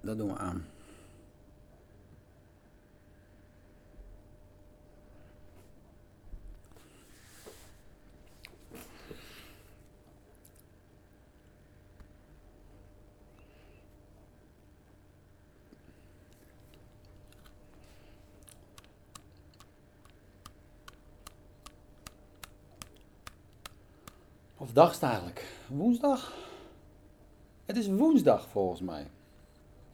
Dat doen we aan. Of dag eigenlijk? Woensdag? Het is woensdag volgens mij.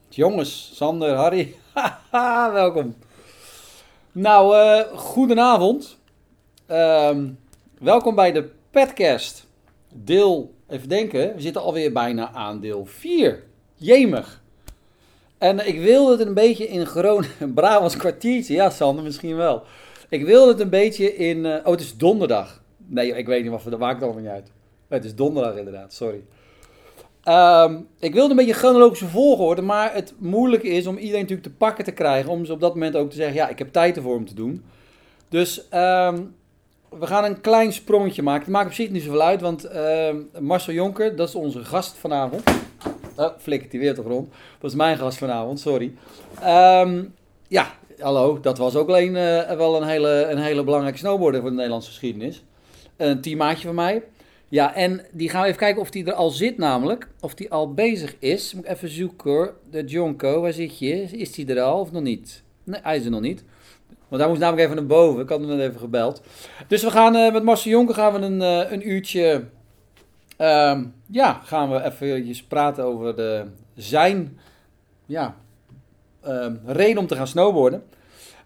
Jongens, Sander, Harry, haha, welkom. Nou, eh goedenavond. Ehm, welkom bij de Petcast. Deel, even denken, we zitten alweer bijna aan deel 4. Jemig. En ik wilde het een beetje in een Brabants kwartiertje. Ja, Sander, misschien wel. Ik wilde het een beetje in. eh, oh, het is donderdag. Nee, ik weet niet wat. Dat maakt allemaal niet uit. Het is donderdag inderdaad, sorry. Ehm, ik wilde een beetje chronologische volgorde, maar het moeilijke is om iedereen natuurlijk te pakken te krijgen. Om ze op dat moment ook te zeggen, ja, ik heb tijd ervoor om te doen. Dus ehm, we gaan een klein sprongetje maken. Het maakt op zich niet zoveel uit, want ehm, Marcel Jonker, dat is onze gast vanavond. Oh, flikkert hij weer toch rond. Dat is mijn gast vanavond, sorry. Ja, hallo, dat was ook alleen eh, wel een hele, een hele belangrijke snowboarder voor de Nederlandse geschiedenis. Een teammaatje van mij. Ja, en die gaan we even kijken of die er al zit namelijk. Of die al bezig is. Moet ik even zoeken hoor. De Jonko, waar zit je? Is die er al of nog niet? Nee, hij is er nog niet. Want hij moest namelijk even naar boven. Ik had hem net even gebeld. Dus we gaan eh, met Marcel Jonker gaan we een, eh, een uurtje... ehm, ja, gaan we even praten over de, zijn... Ja, ehm, reden om te gaan snowboarden.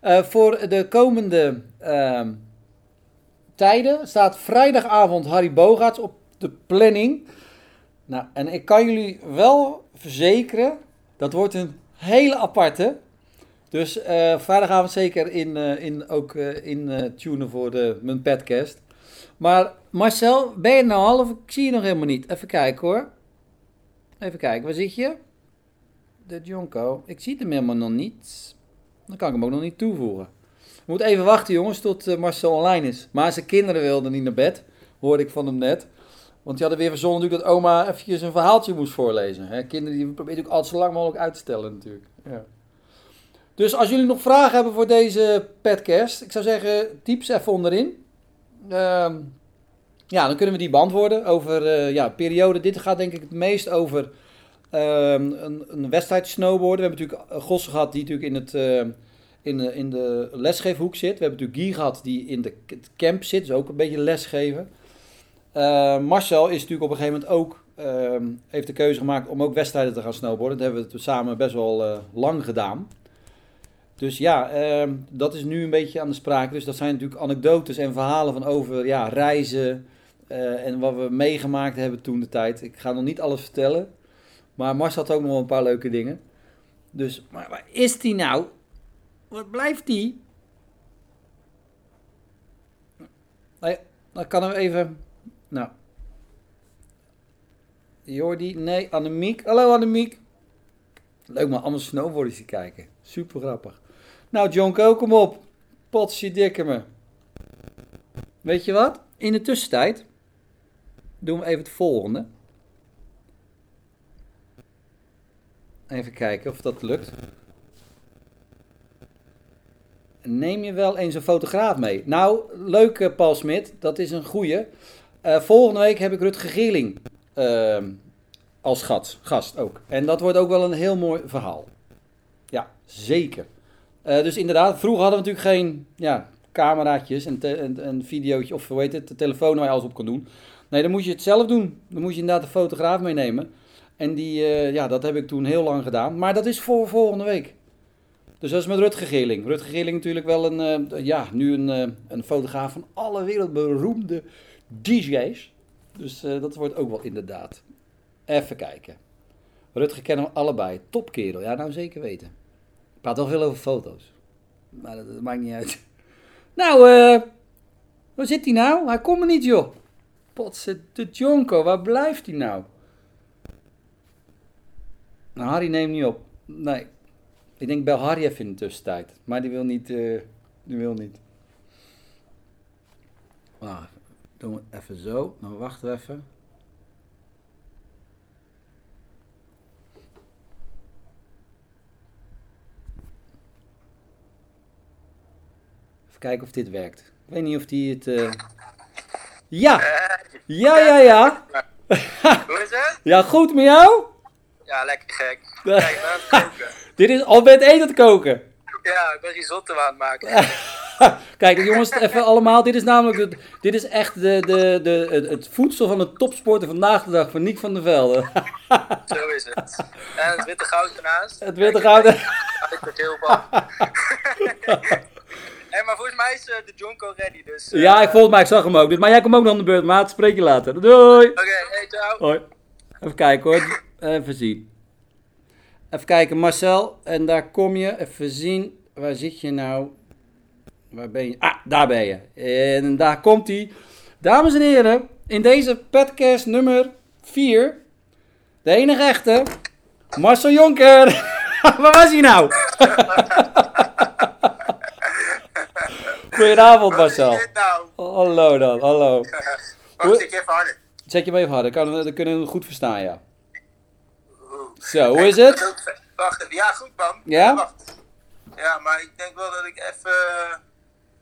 Eh, voor de komende... tijden staat vrijdagavond Harry Bogaerts op de planning. Nou, en ik kan jullie wel verzekeren, dat wordt een hele aparte. Dus eh, vrijdagavond zeker in, eh, in, ook eh, in tunen voor de, mijn podcast. Maar Marcel, ben je nou half? Ik zie je nog helemaal niet. Even kijken hoor. Even kijken, waar zit je? De Jonko. Ik zie hem helemaal nog niet. Dan kan ik hem ook nog niet toevoegen. We moeten even wachten, jongens, tot eh, Marcel online is. Maar zijn kinderen wilden niet naar bed, hoorde ik van hem net. Want die hadden weer verzonnen natuurlijk dat oma eventjes een verhaaltje moest voorlezen. Hè? Kinderen die proberen natuurlijk altijd zo lang mogelijk uit te stellen natuurlijk. Ja. Dus als jullie nog vragen hebben voor deze podcast, ik zou zeggen, typ even onderin. Ehm, ja, dan kunnen we die beantwoorden over eh, ja, periode. Dit gaat denk ik het meest over ehm, een, een wedstrijd snowboarden. We hebben natuurlijk Gossen gehad die natuurlijk in het... in de, in de lesgeefhoek zit. We hebben natuurlijk Guy gehad die in de, het camp zit, dus ook een beetje lesgeven. Eh, Marcel is natuurlijk op een gegeven moment ook, ehm, heeft de keuze gemaakt om ook wedstrijden te gaan snowboarden. Dat hebben we samen best wel eh, lang gedaan. Dus ja, ehm, dat is nu een beetje aan de sprake. Dus dat zijn natuurlijk anekdotes en verhalen van over ja, reizen eh, en wat we meegemaakt hebben toen de tijd. Ik ga nog niet alles vertellen, maar Marcel had ook nog wel een paar leuke dingen. Dus, maar waar is die nou? Wat blijft die? Dan kan hem even. Nou. Jordi, nee, Annemiek. Hallo Annemiek. Leuk maar allemaal snowboarders te kijken. Super grappig. Nou, Jonko, kom op. Potsje dikke me. Weet je wat? In de tussentijd doen we even het volgende. Even kijken of dat lukt. Neem je wel eens een fotograaf mee? Nou, leuk eh, Paul Smit, dat is een goeie. Eh, volgende week heb ik Rutger Geerling ehm, als gast, gast ook. En dat wordt ook wel een heel mooi verhaal. Ja, zeker. Eh, dus inderdaad, vroeger hadden we natuurlijk geen ja, cameraatjes en, te- en, en videootje of heet het, de telefoon waar je alles op kan doen. Nee, dan moet je het zelf doen. Dan moet je inderdaad een fotograaf meenemen. En die, ja, dat heb ik toen heel lang gedaan. Maar dat is voor volgende week. Dus dat is met Rutger Geerling. Rutger Geerling natuurlijk wel een, eh, ja, nu een, eh, een fotograaf van alle wereldberoemde DJ's. Dus eh, dat wordt ook wel inderdaad. Even kijken. Rutger kennen we allebei. Topkerel, ja nou zeker weten. Ik praat wel veel over foto's. Maar dat, dat maakt niet uit. Nou, eh, waar zit hij nou? Hij komt er niet, joh. Potse de Jonko, waar blijft hij nou? Nou, Harry neemt niet op. Nee. Ik denk Belharjev in de tussentijd, maar die wil niet. Uh, die wil niet. Nou, doen we het even zo. Dan wachten we even. Even kijken of dit werkt. Ik weet niet of die het. Eh, ja! Ja, ja, ja! Hoe is het? Ja, goed met jou? Ja, lekker gek. Kijk, we. Dit is al bent het koken. Ja, ik ben risotto aan het maken. Kijk, jongens, even allemaal. Dit is namelijk dit is echt de, de, de, het, voedsel van de topsporter vandaag de dag van Niek van der Velde. Zo is het. En het witte goud ernaast. Het witte gouden. Ik word heel bang. hey, maar volgens mij is eh, de Jonko ready, dus... eh, Ja, ik volgens mij, ik zag hem ook. Dus- Maar jij komt ook nog aan de beurt, maat. Spreek je later. Doei! Oké, hey, ciao. Hoi. Even kijken hoor. Even zien. Even kijken, Marcel. En daar kom je. Even zien. Waar zit je nou? Waar ben je? Ah, daar ben je. En daar komt hij. Dames en heren, in deze podcast nummer 4. De enige echte. Marcel Jonker. Waar was hij nou? Goedenavond, Marcel. nou? Hallo dan, hallo. Wacht, ik even harder. Zet je hem even harder, kan, dan kunnen we hem goed verstaan, ja. Zo, hoe is het? Wacht even. Ja, goed man. Ja? Wacht. Ja, maar ik denk wel dat ik even...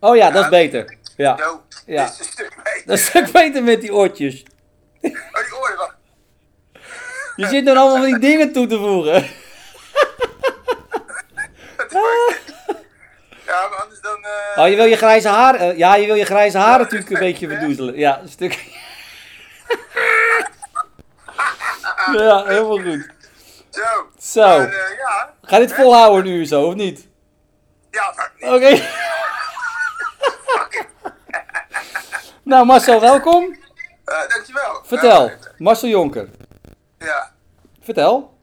Oh ja, dat is beter. Ja, dit is een stuk beter. dat is stuk beter met die oortjes. Oh, die oren, wacht. Je zit dan allemaal van die dingen toe te voegen. Ja, maar anders dan... eh, Oh, je wil je grijze haar... eh, ja, je wil je grijze haar natuurlijk een beetje verdoezelen. Ja, een stuk... Ja, helemaal goed. Zo. Zo. Maar, eh, ja. Ga je dit volhouden nu zo, of niet? Ja. Oké. Nou, Marcel, welkom. Eh, dankjewel. Vertel. Marcel Jonker. ja. Vertel.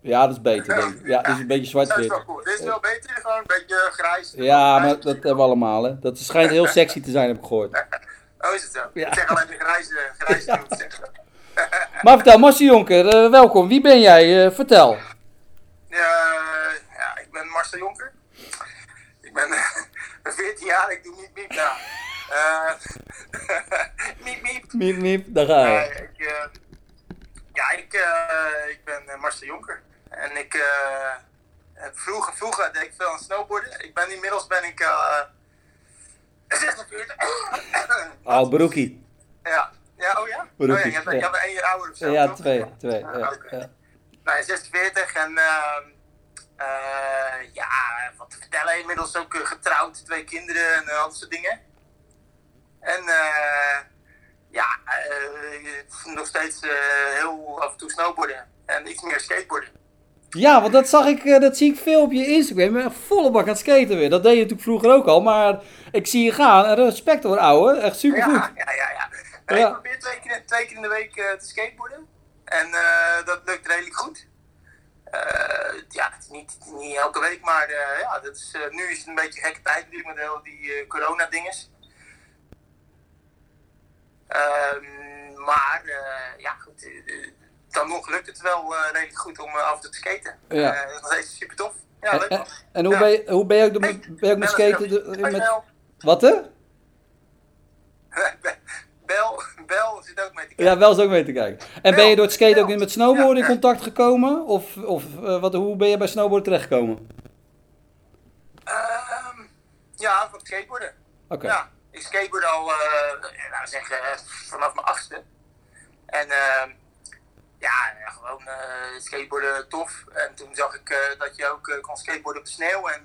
Ja, dat is beter. denk ik. Ja, dat is een beetje Dat is wel cool. Dit is wel beter, gewoon een beetje grijs. Ja, maar dat hebben we allemaal, hè. Dat schijnt heel sexy te zijn, heb ik gehoord. Oh, is het zo? Ja. Ik zeg alleen de grijze, grijze Ja. zeggen. Maar vertel, Marcel Jonker, eh, welkom. Wie ben jij? Eh, vertel. Ja, ja, ik ben Marcel Jonker. Ik ben eh, 14 jaar, ik doe niet miep na. Eh miep miep. Miep, miep, daar ga je. ik, eh, ja, ik, eh, ik ben eh, Marcel Jonker. En ik, eh, heb vroeger, vroeger deed ik veel aan snowboarden. Ik ben inmiddels ben ik eh 46. Oh, broekie. Ja. Ja, oh ja? Oh ja, je ja. bent één jaar ouder of zo. Ja, toch? twee. twee ja. Nou, 46 en ehm, eh, ja, wat te vertellen. Inmiddels ook eh, getrouwd, twee kinderen en eh, al dat soort dingen. En eh, ja, nog steeds heel af en toe snowboarden en iets meer skateboarden. Ja, want dat zag ik, dat zie ik veel op je Instagram. Echt volle bak aan het skaten weer. Dat deed je natuurlijk vroeger ook al, maar ik zie je gaan. Respect hoor, ouwe. Echt supergoed. Ja, ja, ja. ja. Ja. Ik probeer twee keer, twee keer in de week eh, te skateboarden. En eh, dat lukt redelijk goed. Eh, ja, het is niet, niet elke week, maar ja, dat is, nu is het een beetje gekke tijd natuurlijk met heel die corona-dinges. Ehm, maar ja, goed, dan nog lukt het wel redelijk goed om af en toe te skaten. Ja. Dat is nog steeds super tof. Ja, leuk en, en hoe, Ja. ben je, hoe ben je ook, de- Hey, ben je ook met skaten? de- met, wat hè? Bel, Bel zit ook mee te kijken. Ja, wel zo mee te kijken. En ben je door het skaten ook Wel. met snowboarden in contact gekomen? Of, of eh, wat, hoe ben je bij snowboarden terechtgekomen? Ehm, ja, van het skateboarden. Oké. Ja, ik skateboard al, we zeggen, eh, vanaf mijn achtste. En ehm, ja, gewoon eh, skateboarden tof. En toen zag ik eh, dat je ook kon skateboarden op de sneeuw. En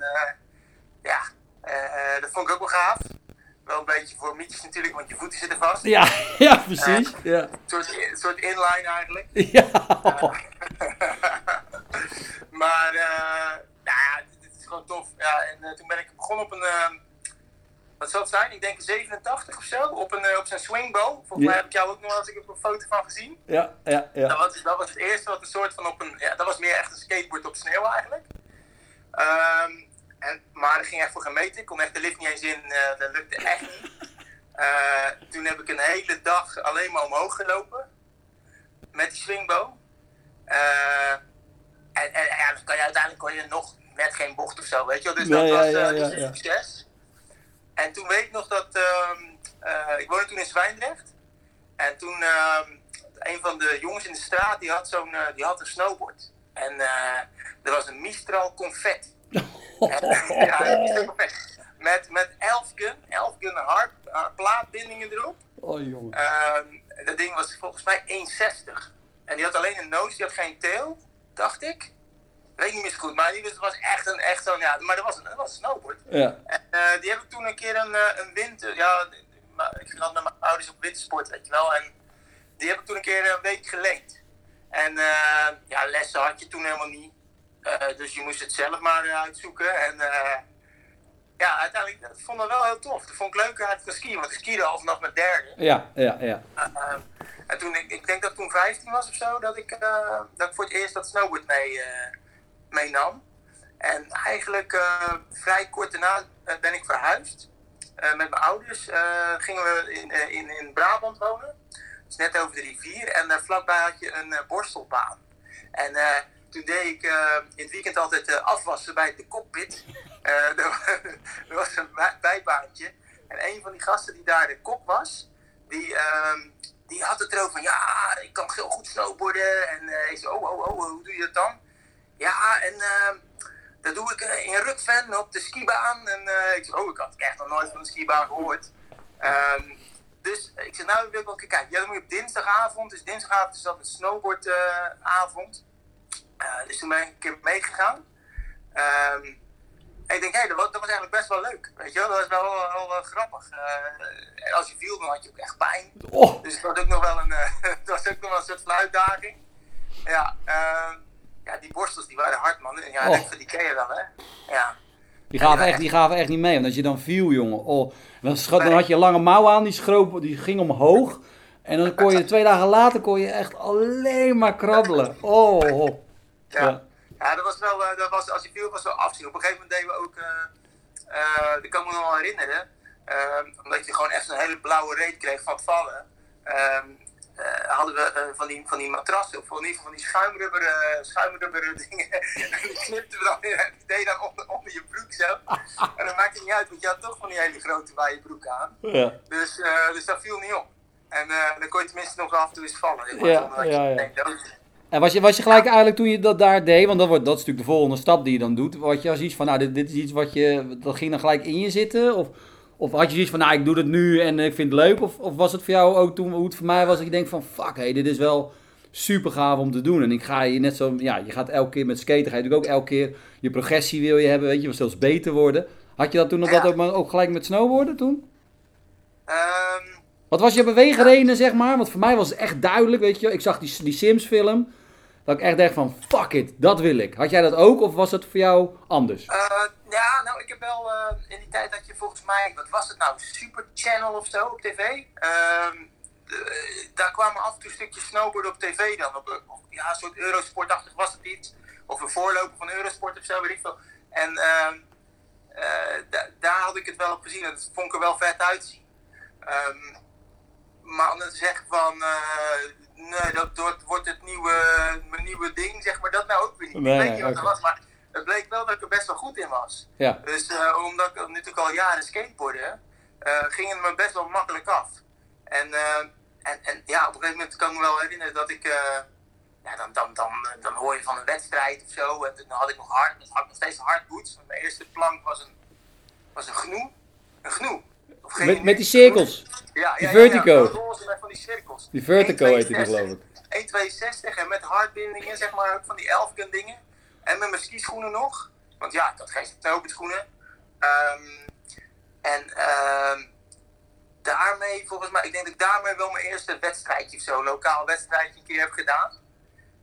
ja, dat vond ik ook wel gaaf. Wel een beetje voor mietjes natuurlijk, want je voeten zitten vast. Ja, ja, precies. Ja. Een soort, soort inline eigenlijk. Ja. maar eh, nou ja, dit, is gewoon tof. Ja, en eh, toen ben ik begonnen op een, ehm, wat zal het zijn? Ik denk een 87 of zo, op, een, eh, op zijn swingbow. Volgens Ja. mij heb ik jou ook nog wel eens een foto van gezien. Ja, ja, ja. Dat, was, dat was het eerste wat een soort van op een, ja, dat was meer echt een skateboard op sneeuw eigenlijk. Ehm, en, maar er ging echt voor gemeten. Ik kon echt de lift niet eens in, eh, dat lukte echt niet. Eh, toen heb ik een hele dag alleen maar omhoog gelopen. Met die swingbow. Eh, en, en ja, dan kan je uiteindelijk kon je nog net geen bocht of zo, weet je wel. Dus Ja, dat ja, was ja, dus een succes. En toen weet ik nog dat, ehm, eh, ik woonde toen in Zwijndrecht. En toen, ehm, een van de jongens in de straat, die had, zo'n, die had een snowboard. En er was een Mistral Confetti. Ja, met, met Elfgun, Elfgun hard, uh, plaatbindingen erop. Oh jongen. Ehm, dat ding was volgens mij 1,60. En die had alleen een noos, die had geen teel, dacht ik. Weet niet meer zo goed, maar die was, was echt een echt zo'n, ja, maar dat was een, dat was een snowboard. Ja. En eh, die heb ik toen een keer een, eh, een winter, ja, ik ging altijd met mijn ouders op wintersport, weet je wel. En die heb ik toen een keer een week geleend. En eh, ja, lessen had je toen helemaal niet. Eh, dus je moest het zelf maar eh, uitzoeken. En eh, ja, uiteindelijk dat vond ik wel heel tof. Dat vond ik leuker uit te skiën, want ik skiede al vanaf mijn derde. Ja, ja, ja. En toen, ik, ik denk dat toen 15 was of zo, dat ik, dat ik voor het eerst dat snowboard mee, meenam. En eigenlijk uh, vrij kort daarna ben ik verhuisd. met mijn ouders gingen we in, in, in Brabant wonen. Dus net over de rivier. En vlakbij had je een borstelbaan. En toen deed ik in het weekend altijd afwassen bij de cockpit. er was een bijbaantje. En een van die gasten die daar de kop was, die, uh, die had het erover van ja, ik kan heel goed snowboarden. En ik zei, oh, oh, oh, hoe doe je dat dan? Ja, en uh, dat doe ik in Rukven op de skibaan. En ik zei, oh, ik had echt nog nooit van de skibaan gehoord. Um, dus ik zei, nou wil ik wel kijken. Ja, dan moet je op dinsdagavond. Dus dinsdagavond is dat een snowboardavond. Dus toen ben ik een keer meegegaan. Um, en ik denk, hé, hey, dat, was, dat was eigenlijk best wel leuk. Weet je wel, dat was wel, wel, grappig. Uh, en als je viel, dan had je ook echt pijn. Oh. Dus dat was ook nog wel een, uh, dat was ook nog wel een soort van uitdaging. Ja, uh, ja die borstels die waren hard, man. Ja, oh. die ken je wel, hè. Ja. Die gaven, echt, die gaven echt niet mee, want als je dan viel, jongen. Oh, dan, schat, dan had je lange mouw aan, die schroop, die ging omhoog. En dan kon je twee dagen later kon je echt alleen maar krabbelen. Oh. Ja. ja. Dat was wel, uh, dat was, als je viel was wel afzien. Op een gegeven moment deden we ook, uh, dat kan me nog wel herinneren, omdat je gewoon echt een hele blauwe reet kreeg van het vallen. hadden we van, die, van die matrassen, of in ieder geval van die schuimrubberen, schuimrubberen dingen. die knipten we dan, die deed dan onder, onder je broek zo. en dat maakte niet uit, want je had toch van die hele grote wijde broek aan. Ja. Dus, dus dat viel niet op. En dan kon je tenminste nog af en toe eens vallen. Ja, ja, ja. En was je, was je gelijk eigenlijk toen je dat daar deed, want dat, wordt, dat is natuurlijk de volgende stap die je dan doet, wat je als iets van, nou dit, dit is iets wat je, dat ging dan gelijk in je zitten? Of, of had je zoiets van, nou ik doe het nu en ik vind het leuk? Of, of was het voor jou ook toen, hoe het voor mij was, dat je denkt van, fuck hé, hey, dit is wel super gaaf om te doen. En ik ga je net zo, ja, je gaat elke keer met skaten, ga je natuurlijk ook elke keer je progressie wil je hebben, weet je, wil zelfs beter worden. Had je dat toen, of dat ook, ook gelijk met snowboarden toen? Um, wat was je beweegreden, zeg maar? Want voor mij was het echt duidelijk, weet je, ik zag die, die Sims film. Dat ik echt dacht van, fuck it, dat wil ik. Had jij dat ook of was het voor jou anders? Uh, ja, nou ik heb wel uh, in die tijd dat je volgens mij, wat was het nou, Super Channel of zo op tv. Uh, daar kwamen af en toe stukjes snowboarden op tv dan. Op, ja, een soort Eurosportachtig was het iets. Of een voorloper van Eurosport of zo, weet ik veel. En ehm, daar had ik het wel op gezien en dat vond ik er wel vet uitzien. Um, maar om te zeggen van nee, dat, dat wordt het nieuwe, mijn nieuwe ding, zeg maar, dat nou ook weer niet. Nee, ik weet niet wat okay. er was, maar het bleek wel dat ik er best wel goed in was. Ja. Dus uh, omdat ik natuurlijk al jaren skateboarden, uh, ging het me best wel makkelijk af. En, uh, en, en ja, op een gegeven moment kan ik me wel herinneren dat ik, ja, dan, dan, dan, dan hoor je van een wedstrijd of zo, en dan had ik nog hard, had ik nog steeds hardboots. Mijn eerste plank was een, was een gnoe, een gnoe. Met, met die cirkels. Ja, die ja, vertigo. Ja, met van die cirkels. Die vertigo heet die geloof ik. 1,62 en met hardbindingen, zeg maar, ook van die elfken dingen. En met mijn skischoenen nog. Want ja, ik had geen snowboardschoenen. Um, en um, daarmee, volgens mij, ik denk dat ik daarmee wel mijn eerste wedstrijdje of zo, lokaal wedstrijdje een keer heb gedaan.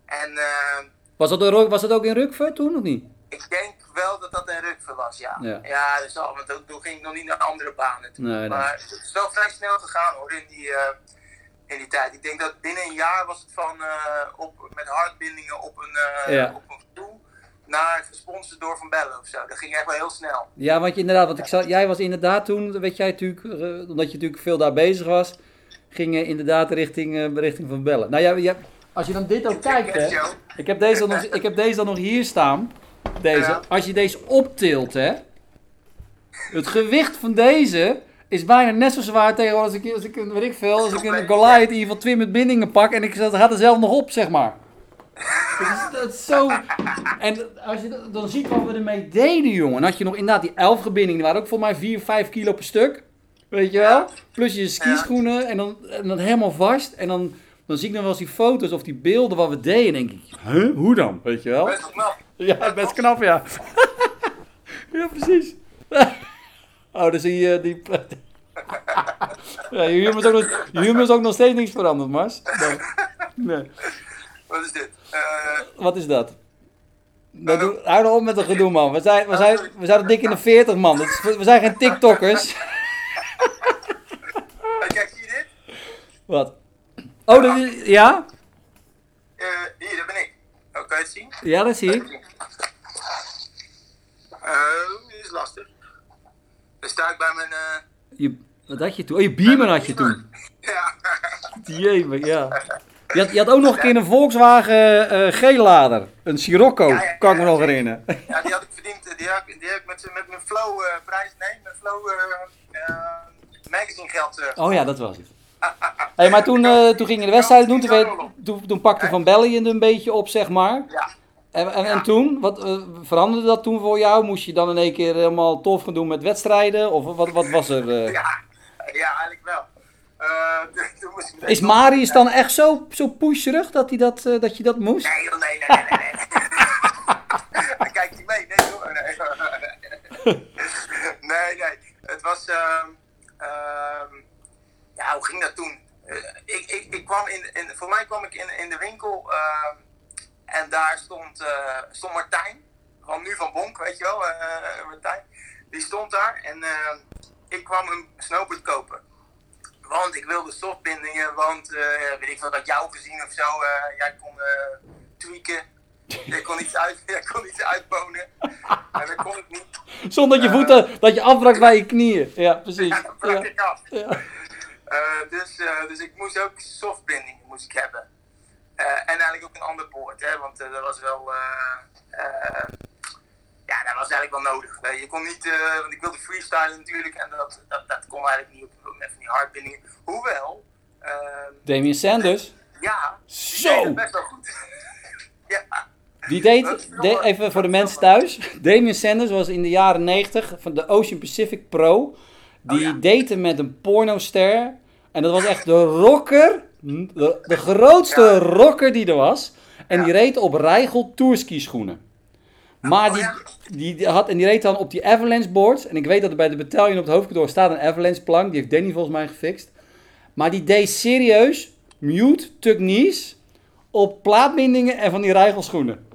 En... Uh, was, dat ook, was dat ook in Rukver toen of niet? Ik denk wel dat dat een Rukver was, ja. Ja, ja dus al, want toen ging ik nog niet naar andere banen toe. Nee, nee. Maar het is wel vrij snel gegaan hoor, in die, uh, in die tijd. Ik denk dat binnen een jaar was het van uh, op, met hardbindingen op een, uh, ja. op een stoel naar gesponsord door Van Bellen of zo. Dat ging echt wel heel snel. Ja, want je, inderdaad, want ik zag, jij was inderdaad toen, weet jij natuurlijk, omdat je natuurlijk veel daar bezig was, ging je inderdaad richting, richting Van Bellen. Nou ja, ja, als je dan dit ook kijkt, hè. Ik heb deze dan nog, ik heb deze dan nog hier staan. Deze. Als je deze optilt, hè. Het gewicht van deze is bijna net zo zwaar tegen als ik, als ik weet ik veel, als ik een Goliath in ieder geval twee met bindingen pak en ik gaat er zelf nog op, zeg maar. Dat is, dat is zo... En als je dan ziet wat we ermee deden, jongen. Had je nog inderdaad die elf gebindingen. Die waren ook voor mij 4, 5 kilo per stuk. Weet je wel? Plus je skischoenen en dan, en dan helemaal vast. En dan, dan zie ik nog wel eens die foto's of die beelden wat we deden. En denk ik, huh? Hoe dan? Weet je wel? Best wel knap. Ja, best knap, ja. ja, precies. oh, dan zie je die... ja, je humor, is ook nog, je humor is ook nog steeds niks veranderd, Mars. Nee. nee. Wat is dit? Eh, Wat is dat? dat doe, hou nou op met dat gedoe, man. We zijn, we zijn, we zijn dik in de 40, man. Dat is- we zijn geen TikTokkers. kijk, zie je dit? Wat? Oh, dat is, ja? Eh, hier, dat ben ik. Oh, kan je het zien? Ja, dat zie ik. Eh, dit is lastig. Dan sta ik bij mijn... eh, Je, wat had je toen? Oh, je Beamer had je toen. Ja. Jee, ja. Je had, je had ook nog een keer een Volkswagen eh G-lader. Een Sirocco, Ja, ja, kan ik me nog herinneren. ja, die had ik verdiend. Die heb, ik- die heb ik met, met mijn Flow prijs... Nee, met Flow magazine geld... Oh ja, dat was het. Hey, maar toen, eh, toen ging je de wedstrijd doen, toen, toen, toen pakte Van Belly het een beetje op, zeg maar. Ja. En, en, en toen, wat eh, veranderde dat toen voor jou? Moest je dan in één keer helemaal tof gaan doen met wedstrijden? Of wat, wat was er? eh? Ja, ja, eigenlijk wel. Toen- moest ik Is Marius dan echt zo, zo pusherig dat, hij dat, dat je dat moest? Nee, joh, nee, nee, nee, nee. kijkt hij mee. Nee, hoor. Nee. nee, nee. Het was... ehm, ehm, ja, hoe ging dat toen? Eh, ik, ik, ik kwam in, in... Voor mij kwam ik in, in de winkel... ehm, en daar stond, eh, stond Martijn. Van nu van Bonk, weet je wel. eh, Martijn. Die stond daar. En eh, ik kwam een snowboard kopen. Want ik wilde softbindingen, want eh, weet ik veel, dat jou gezien of zo. eh, jij kon eh, tweaken. Jij kon iets, uit, jij kon iets uitbonen. En dat kon ik niet. Zonder dat je voeten, dat je afbrak bij je knieën. Ja, precies. Ja, dat brak Ja. ik af. Ja. Eh, dus, eh, dus ik moest ook softbinding moest ik hebben. Eh, en eigenlijk ook een ander boord, hè, want dat was wel. ja, dat was eigenlijk wel nodig. Je kon niet, want ik wilde freestylen natuurlijk en dat, dat, dat kon eigenlijk niet op, met van die hardbindingen. Hoewel, ehm, Damien Sanders, ja, Zo! deed best wel goed. ja, die deed, de- even voor de mensen thuis. Damien Sanders was in de jaren 90 van de Ocean Pacific Pro. Die Oh ja. met een pornoster. En dat was echt de rocker, de, de grootste Ja. rocker die er was. En Ja. die reed op Rijgel tourski schoenen. Maar Oh, die, die, die had, en die reed dan op die avalanche boards. En ik weet dat er bij de battalion op het hoofdkantoor staat een avalanche plank. Die heeft Danny volgens mij gefixt. Maar die deed serieus mute techniques op plaatbindingen en van die rijgelschoenen.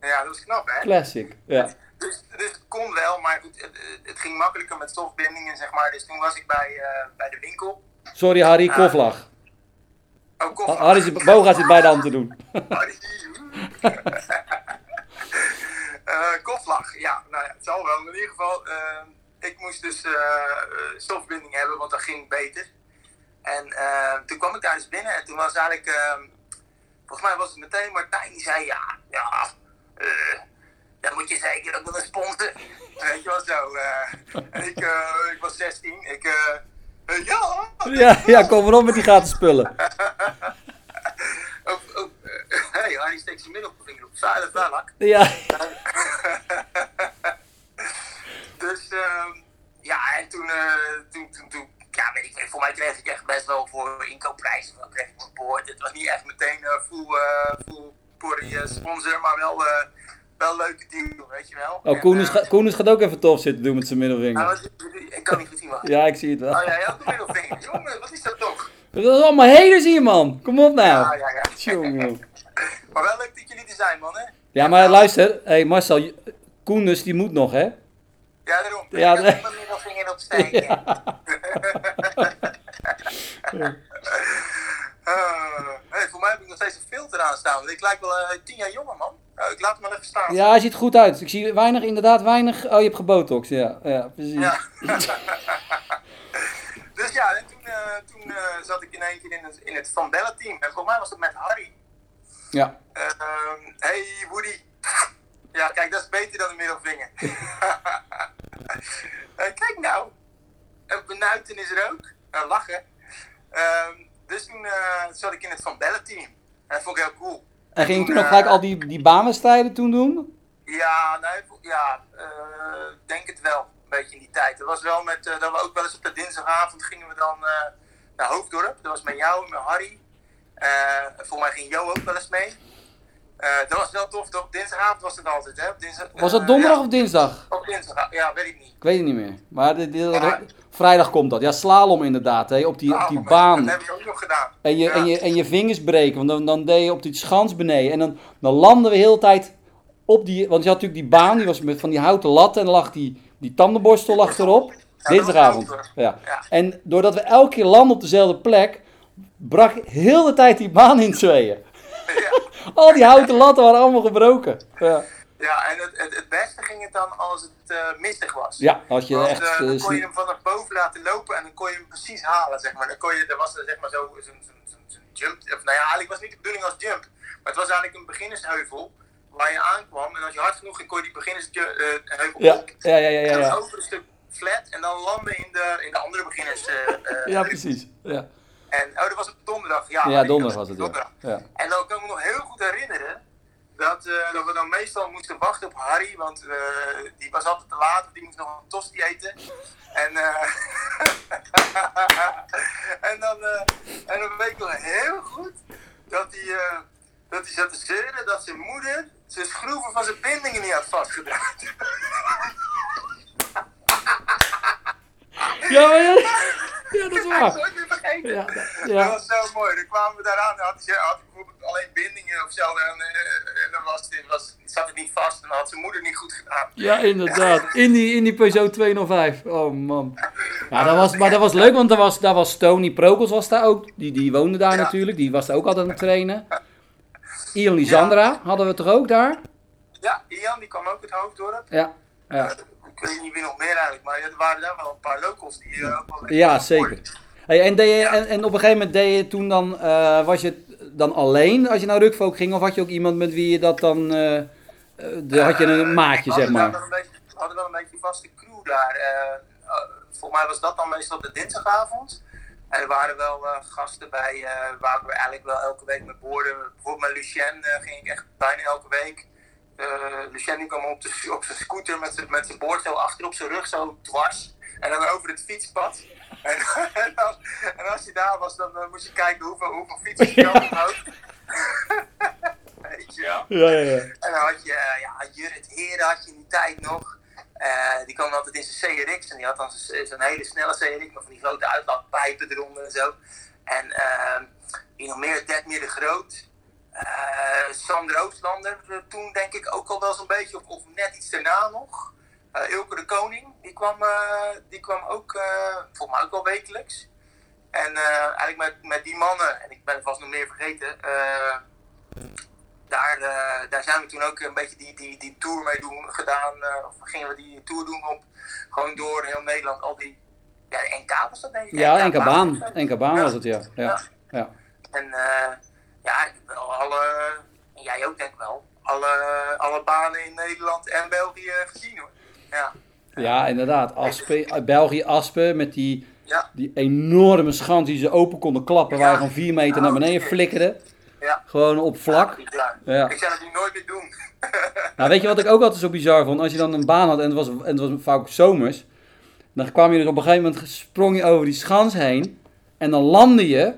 ja, dat was knap, hè? Classic. Ja. Dus, dus het kon wel, maar goed, het, het ging makkelijker met softbindingen, zeg maar. Dus toen was ik bij, eh, bij de winkel. Sorry Harry, koflag. Oh, koffie. Harry zit, Boga zit bij de hand te doen. Eh koflag, ja, nou ja, het zal wel. In ieder geval, eh, ik moest dus eh eh, stofbinding hebben, want dat ging beter. En eh, toen kwam ik daar dus binnen en toen was eigenlijk, eh, volgens mij was het meteen Martijn die zei, ja, ja, eh, dan moet je zeker ook wel een sponsor. Weet je wel zo. eh. ik, eh, ik was 16, ik, eh, ja, Ja, ja, kom maar op met die gaten spullen. Eh, hey, Harry steekt zijn middelvinger op. Vuile vuilak. Ja, Dus, ehm, ja, en toen, toen, toen, toen, ja, weet ik, voor mij kreeg ik echt best wel voor inkoopprijs. Dan kreeg ik mijn boord. Het was niet echt meteen full, full voor die sponsor, maar wel, wel een leuke deal, weet je wel. oh, En, Koenus, eh, gaat ook even tof zitten doen met zijn nou, middelvinger. wat- ik kan niet goed zien wat. Ja, ik zie het wel. Oh ja, jij ook een middelvinger. Jongen, wat is dat toch? Dat is allemaal haters hier, man. Kom op Ja, nou. ja, ja. Jongen. Maar wel leuk dat jullie er zijn, man, hè? Ja, maar luister. hey Marcel, Koenus die moet nog, hè? Ja, daarom. Ja, ik heb mijn middelvinger opsteken. Eh, hey, voor mij heb ik nog steeds een filter aan staan. want Ik lijk wel eh, tien jaar jonger, man. Eh, ik laat hem wel even staan. Ja, hij ziet er goed uit. Ik zie weinig, inderdaad weinig... Oh, je hebt gebotox, ja. Ja, precies. Ja. dus ja, en toen, eh, toen eh, zat ik in één keer in het, in het Van Bellen team. En volgens mij was het met Harry. Ja. Ehm, hey Woody. Ja, kijk, dat is beter dan een middelvinger. Kijk nou. Een benuiten is er ook. Lachen. Ehm, dus toen zat ik in het Van Bellen team. En dat vond ik heel cool. En ging je toen ook gelijk al die, die baanwedstrijden toen doen? Ja, nee, ja, eh, denk het wel. Een beetje in die tijd. Dat was wel met, eh, dat we ook wel eens op de dinsdagavond gingen we dan eh, naar Hoofddorp. Dat was met jou en met Harry. Volgens mij ging Jo ook wel eens mee. Dat was wel tof. Op dinsdagavond was het altijd, hè? Dinsdag, Was dat donderdag ja, of dinsdag? op dinsdag, ja, weet ik niet. Ik weet het niet meer. Maar de, de-. Vrijdag komt dat. Ja, slalom inderdaad. Hè, op die, op die Nou, baan. Dat heb je ook nog gedaan. En je, Ja. en, je, en je vingers breken, want dan, dan deed je op die schans beneden. En dan, dan landen we heel de tijd op die... Want je had natuurlijk die baan, die was met van die houten latten. En dan lag die, die tandenborstel lag erop. was Dinsdagavond. Ja. Ja. En doordat we elke keer landen op dezelfde plek... brak heel de tijd die baan in tweeën. Ja. Al die houten latten waren allemaal gebroken. Ja, Ja, en het, het, het beste ging het dan als het eh, mistig was. ja had je Want, echt... eh, eh, dan kon je hem vanaf boven laten lopen en dan kon je hem precies halen, zeg maar. Dan kon je, er was er zeg maar zo zo'n zo'n- zo'n jump, of nou ja, eigenlijk was het niet de bedoeling als jump. Maar het was eigenlijk een beginnersheuvel waar je aankwam en als je hard genoeg ging, kon je die beginnersheuvel ja, op. ja, ja, ja, En ja, dan ja. over een stuk flat en dan landen in de, in de andere beginners. Ja, precies. Ja, En, oh, dat was op donderdag. Ja, ja donderdag was het. Donderdag. ja. En dan kan ik me nog heel goed herinneren dat, eh, dat we dan meestal moesten wachten op Harry, want eh, die was altijd te laat, die moest nog een tosti eten. En, eh, en, dan, en dan weet ik nog heel goed dat hij, dat hij zat te zeuren dat zijn moeder zijn schroeven van zijn bindingen niet had vastgedraaid. Ja, ja, dat is Dat waar. ik vergeten. Ja, Dat ja. was zo mooi. Dan kwamen we daaraan. Dan had hij, had hij bijvoorbeeld alleen bindingen of zo. En, eh, en dan was, het- was, zat het niet vast. En dan had zijn moeder niet goed gedaan. Ja, inderdaad. In die, in die Peugeot 205. Oh man. Ja, dat was, maar dat was leuk, want daar was, daar was Tony Prokels was daar ook. Die, die woonde daar natuurlijk. Die was daar ook altijd aan het trainen. Ian Lisandra hadden we toch ook daar? Ja, Ian die kwam ook het hoofd door. Ja. Ja, Ik weet niet wie nog meer eigenlijk. Maar er waren daar wel een paar locals die eh, ja zeker. Hey, en, deed je, en, en op een gegeven moment deed je toen dan, eh, was je dan alleen als je naar Rukvolk ging? Of had je ook iemand met wie je dat dan, de, had je een maatje zeg maar? We hadden wel een beetje een vaste crew daar. Eh, volgens mij was dat dan meestal op de dinsdagavond. En er waren wel gasten bij waar we eigenlijk wel elke week mee boorden. Bijvoorbeeld met Lucien ging ik echt bijna elke week. Eh Lucien die kwam op, de, op zijn scooter met zijn, met zijn boord zo achter op zijn rug, zo dwars. En dan over het fietspad. En, en, dan- en als je daar was, dan eh, moest je kijken hoeveel, hoeveel fietsers je had. Weet je wel. Ja, ja, ja. En dan had je, eh, ja, Jurrit Heren had je in die tijd nog. Eh, die kwam altijd in zijn CRX en die had dan zijn hele snelle CRX met van die grote uitlaatpijpen eronder en zo. En eh, wie nog meer, Detmir de Groot. Eh Sander Oostlander, eh, toen denk ik ook al wel zo'n beetje, of, of net iets daarna nog. Eh Ilke de Koning, die kwam, die kwam ook, volgens mij ook wel wekelijks. En eigenlijk met, met die mannen, en ik ben het vast nog meer vergeten, eh, daar, daar zijn we toen ook een beetje die, die, die tour mee doen gedaan. of gingen we die tour doen op gewoon door heel Nederland. Al die. Ja, NK was dat denk ik. Ja, NK NK Baan. was Ja. het, ja. Ja, ja. En eh, ja, alle. En jij ook denk ik wel. Alle, alle banen in Nederland en België gezien hoor. Ja. ja inderdaad. Aspen, eh, België Aspen met die, Ja. die enorme schans die ze open konden klappen, waar Ja. gewoon vier meter naar beneden flikkerde. Ja. Gewoon op vlak. Ja. Ja. Ik zou het nu nooit meer doen. Nou, weet je wat ik ook altijd zo bizar vond? Als je dan een baan had en het was, en het was vaak zomers, dan kwam je dus op een gegeven moment, sprong je over die schans heen en dan landde je.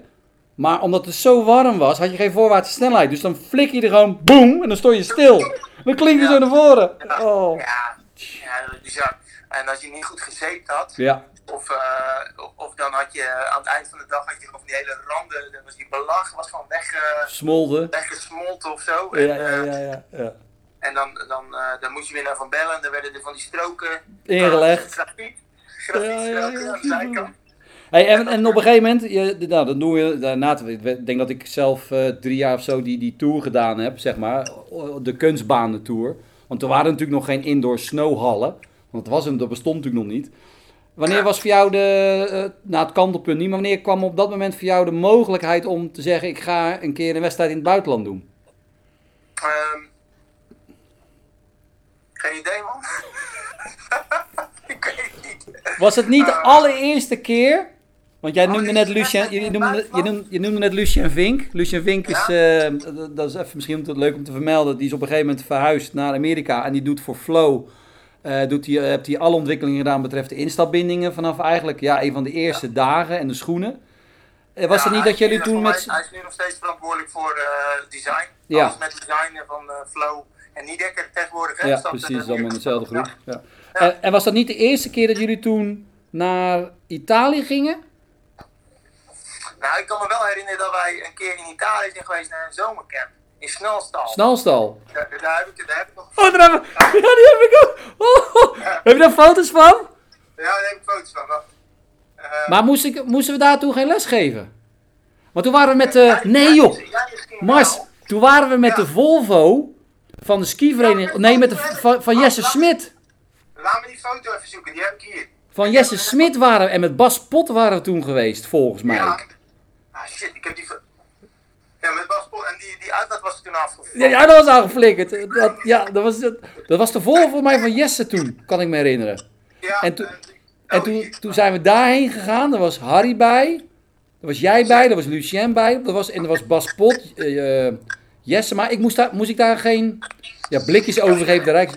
Maar omdat het zo warm was, had je geen voorwaartse snelheid. Dus dan flik je er gewoon boem en dan stond je stil. Dan klink je zo naar voren. Oh. Ja, ja, dat is bizar. En als je niet goed gezeten had, Ja, Of, eh, of, of dan had je aan het eind van de dag had je gewoon die hele randen, dan was die belag was gewoon weg, smolde. weggesmolten of zo. En, Ja, ja, eh, ja, ja, ja. en dan, dan, dan moest je weer naar Van Bellen en dan werden er van die stroken Ingelegd. Grafiet, Ja, ja, grafietstroken ja, aan de zijkant. Hey, en, en op een gegeven moment, je, nou, dan doen we, daarna, ik denk dat ik zelf eh, drie jaar of zo die, die tour gedaan heb, zeg maar, de kunstbanen tour. Want er waren natuurlijk nog geen indoor snowhallen, want dat, was, hem- dat bestond natuurlijk nog niet. Wanneer was voor jou de, eh, nou het kantelpunt niet, maar wanneer kwam op dat moment voor jou de mogelijkheid om te zeggen, ik ga een keer een wedstrijd in het buitenland doen? Ehm, geen idee man. ik weet het niet. Was het niet de Eh. allereerste keer Want jij Oh, noemde net Lucien, je noemde, je, noemde, je noemde net Lucien Vink. Lucien Vink is, Ja. eh, dat- is even misschien leuk om te vermelden, die is op een gegeven moment verhuisd naar Amerika en die doet voor Flow, eh doet die, eh, heeft hij alle ontwikkelingen gedaan betreft de instapbindingen vanaf eigenlijk ja, een van de eerste dagen en de schoenen. Was Ja, het niet dat jullie toen met... Hij is nu nog steeds verantwoordelijk voor eh, design. Ja. Alles met design van Flow en Niedekker tegenwoordig. Hè? Ja, precies, allemaal in dezelfde groep. En was dat niet de eerste keer dat jullie toen naar Italië gingen? Nou, ik kan me wel herinneren dat wij een keer in Italië zijn geweest naar een zomercamp. In Snelstal. Snalstal. Daar, daar, heb ik, daar heb ik nog... Oh, daar hebben Ja, die heb ik ook. Oh, oh. Heb je daar foto's van? Ja, daar heb ik foto's van. wacht. Eh, Maar moest ik, moesten we daar toen geen les geven? Want toen waren we met de... jij- Nee joh, Mars. Toen waren we met de Volvo van de skivereniging... Nee, met de, van, van Jesse Smit. Laat me die foto even zoeken, die heb ik hier. Van Jesse Smit waren we... En met Bas Pot waren we toen geweest, volgens mij. Ja. Ah shit, ik heb die... Ja, met Bas Pol- en die, die uitlaat was toen afgevallen. Ja, dat was aangeflikkerd. Dat, ja, dat was, het- dat was de Volvo voor mij van Jesse toen, kan ik me herinneren. Ja, en toen- eh, die- En oh, toen, hier. toen zijn we daarheen gegaan. Daar was Harry bij. Daar was jij bij. Daar was Lucien bij. Dat was, en er was Bas Pot. eh, eh, Jesse. Maar ik moest, daar, moest ik daar geen ja, blikjes overgeven. De Rijks...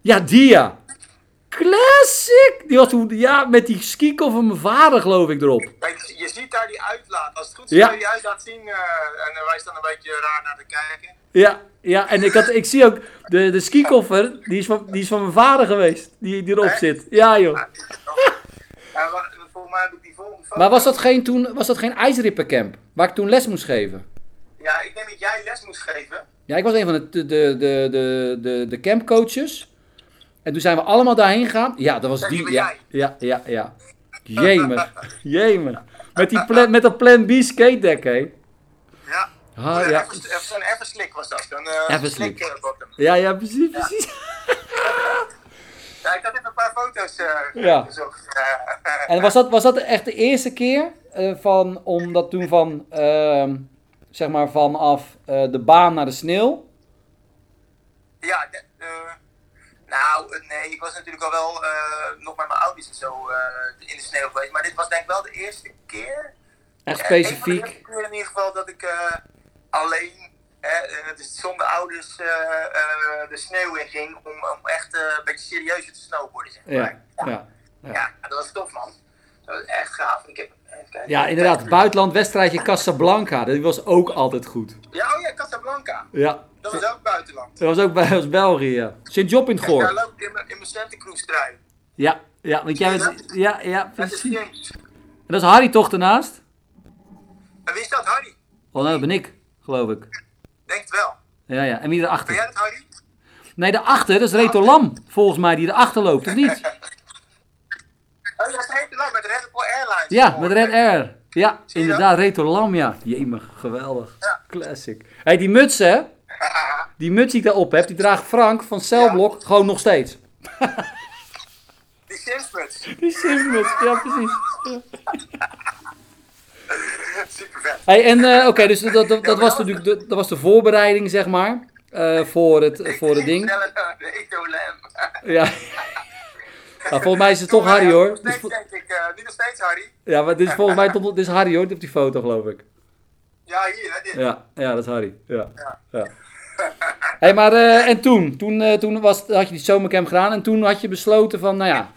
Ja, die ja. Classic. Die was toen, ja, met die skikkel van mijn vader geloof ik erop. Je ziet daar die uitlaat. Als het goed is, Ja. kan je die uitlaat zien. eh, en eh, wij staan een beetje raar naar te kijken. Ja, ja en ik, had, ik zie ook de, de skikoffer. Die is, van, die is van mijn vader geweest. Die, die erop Echt? zit. Ja joh. Ja, maar, volgens mij heb ik die volgende foto. Maar was dat geen, toen, was dat geen ijsrippencamp? Waar ik toen les moest geven? Ja, ik denk dat jij les moest geven. Ja, ik was een van de, de, de, de, de, de campcoaches. En toen zijn we allemaal daarheen gegaan. Ja, dat was die. Ja, ja, ja, ja. Jemig. Jemig. Met, die plan, met dat plan B skate deck, hè? Ja. Ah, ja. Even, even, Everslick was dat. Zo'n uh, eh, bottom. Ja, ja, precies, precies. Ja, ik had even een paar foto's eh Ja. gezocht. Eh, En was dat, was dat echt de eerste keer eh, van, om dat toen van, ehm, zeg maar, vanaf de baan naar de sneeuw? ja, de- nou, eh, nee, ik was natuurlijk al wel eh, nog met mijn ouders en zo eh, in de sneeuw geweest. Maar dit was denk ik wel de eerste keer. Echt Eh, een specifiek. keer in ieder geval dat ik eh, alleen, hè, eh, dus zonder ouders, eh, eh, de sneeuw in ging om, om echt eh, een beetje serieuzer te snowboarden. Zeg maar. Ja, ja. Ja, dat was tof man. Dat was echt gaaf. Ik heb, kijken. Ja, inderdaad. Buitenland wedstrijdje Casablanca. Dat was ook altijd goed. Ja, oh ja, Casablanca. Ja. Dat was ook buitenland. Dat was ook bij ons België, ja. Sint-Job in het Goor. loop ik in mijn, in mijn Santa Cruz trui. Ja, ja, want jij bent... Ja, ja, precies. En dat is Harry toch daarnaast? En wie is dat, Harry? Oh, nou, dat ben ik, geloof ik. Denk het wel. Ja, ja. En wie Ben erachter? jij dat, Harry? Nee, daarachter, dat is Reto Lam, volgens mij, die erachter loopt, of niet? Oh, dat is heet wel met Red Bull Airlines. Ja, met Red Air. Ja, inderdaad, Reto Lam, ja. Jemig, geweldig. Classic. Hé, hey, die muts, hè? Die muts die ik daarop heb, die draagt Frank van Celblok gewoon nog steeds. Die Simsmuts. Die Simmuts, ja, precies. Super vet. Hey, en eh, oké, dus dat, dat, dat, was natuurlijk de, dat was de voorbereiding, zeg maar, eh, voor, het, voor het ding. Ecolem. Ja. Nou, volgens mij is het toch Harry hoor. Nog Dus steeds denk ik, eh, niet nog steeds Harry. ja, maar dit is volgens mij dit is Harry hoor, op die foto geloof ik. Ja, hier, hè, dit. Ja, ja dat is Harry. Ja. Ja. ja. hey, maar eh, en toen? Toen, eh, toen was, had je die zomercamp gedaan en toen had je besloten van, nou ja,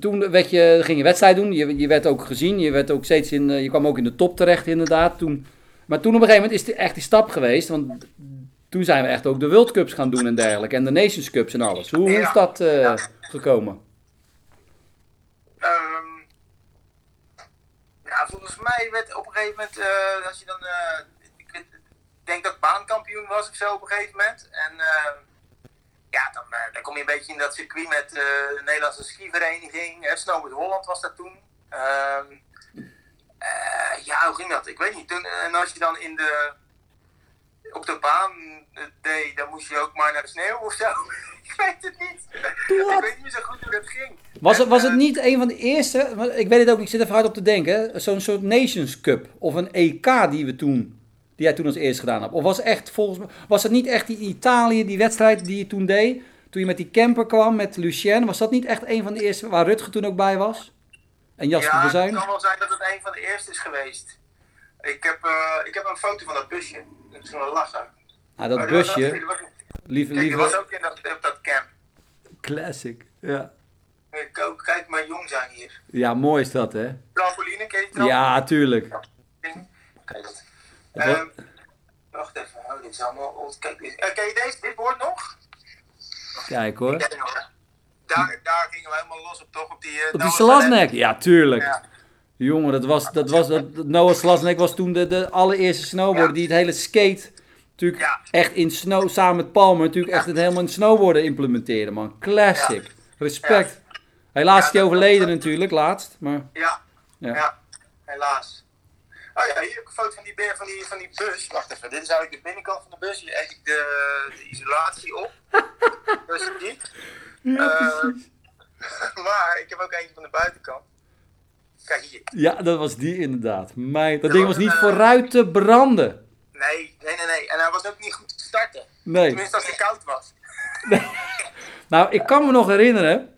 toen werd je, ging je wedstrijd doen. Je, je werd ook gezien, je, werd ook steeds in, je kwam ook in de top terecht inderdaad. Toen, maar toen op een gegeven moment is het echt die stap geweest, want toen zijn we echt ook de World Cups gaan doen en dergelijke. En de Nations Cups en alles. Hoe, hoe is dat gekomen? Ehm, ja, volgens mij werd op een gegeven moment, eh, als je dan, eh, ik denk dat ik baankampioen was of zo op een gegeven moment. En ehm, ja, dan, eh, dan kom je een beetje in dat circuit met eh, de Nederlandse skivereniging. Uh, Snowboard Holland was dat toen. Ehm, eh, ja, hoe ging dat? Ik weet niet. Toen, en als je dan in de, op de baan eh, deed, dan moest je ook maar naar de sneeuw of zo. ik weet het niet. Ik weet niet meer zo goed hoe dat ging. Was het, was het En, niet een van de eerste, ik weet het ook niet, ik zit even hard op te denken, zo'n soort Nations Cup of een EK die we toen, die jij toen als eerste gedaan hebt? Of was, echt, volgens, mij- was het niet echt die Italië, die wedstrijd die je toen deed, toen je met die camper kwam met Lucien, was dat niet echt een van de eerste waar Rutger toen ook bij was? En Jasper ja, Bezuin? het kan wel zijn dat het een van de eerste is geweest. Ik heb, eh, ik heb een foto van dat busje. Dat is wel lachen. Ah, dat Maar busje, lieve, die was lieve, ook in dat, op dat camp. classic. Ja. Ik ook, kijk maar jong zijn hier. ja, mooi is dat, hè? Trampoline, ken je trampoline? Ja, tuurlijk. Kijk dat. Ehm, wacht even, oh, dit is allemaal old. Kijk, dit, eh, ken je deze? Dit woord nog? Kijk hoor. Daar, daar gingen we helemaal los op, toch? Op die, eh, Op die Slasnek? Ja, tuurlijk. Ja. Jongen, dat was, dat was, dat, Noah Slasnek was toen de, de allereerste snowboarder Ja. die het hele skate natuurlijk Ja. echt in snow, samen met Palmer natuurlijk echt het helemaal in snowboarden implementeerde, man. Classic. Respect. Helaas is Ja, hij dat- overleden dat- natuurlijk, laatst. Maar Ja, Ja. ja. helaas. Oh ja, hier heb ik een foto van die, van die, van die bus. Wacht even, dit is eigenlijk de binnenkant van de bus. Hier eet ik de, de isolatie op. Dat is die. Eh, maar ik heb ook eentje van de buitenkant. Kijk hier. ja, dat was die inderdaad. Mijn, dat Dat ding was was niet een, eh, vooruit te branden. Nee, nee, nee, nee. En hij was ook niet goed te starten. Nee. Tenminste als hij koud was. Nou, ik kan me nog herinneren.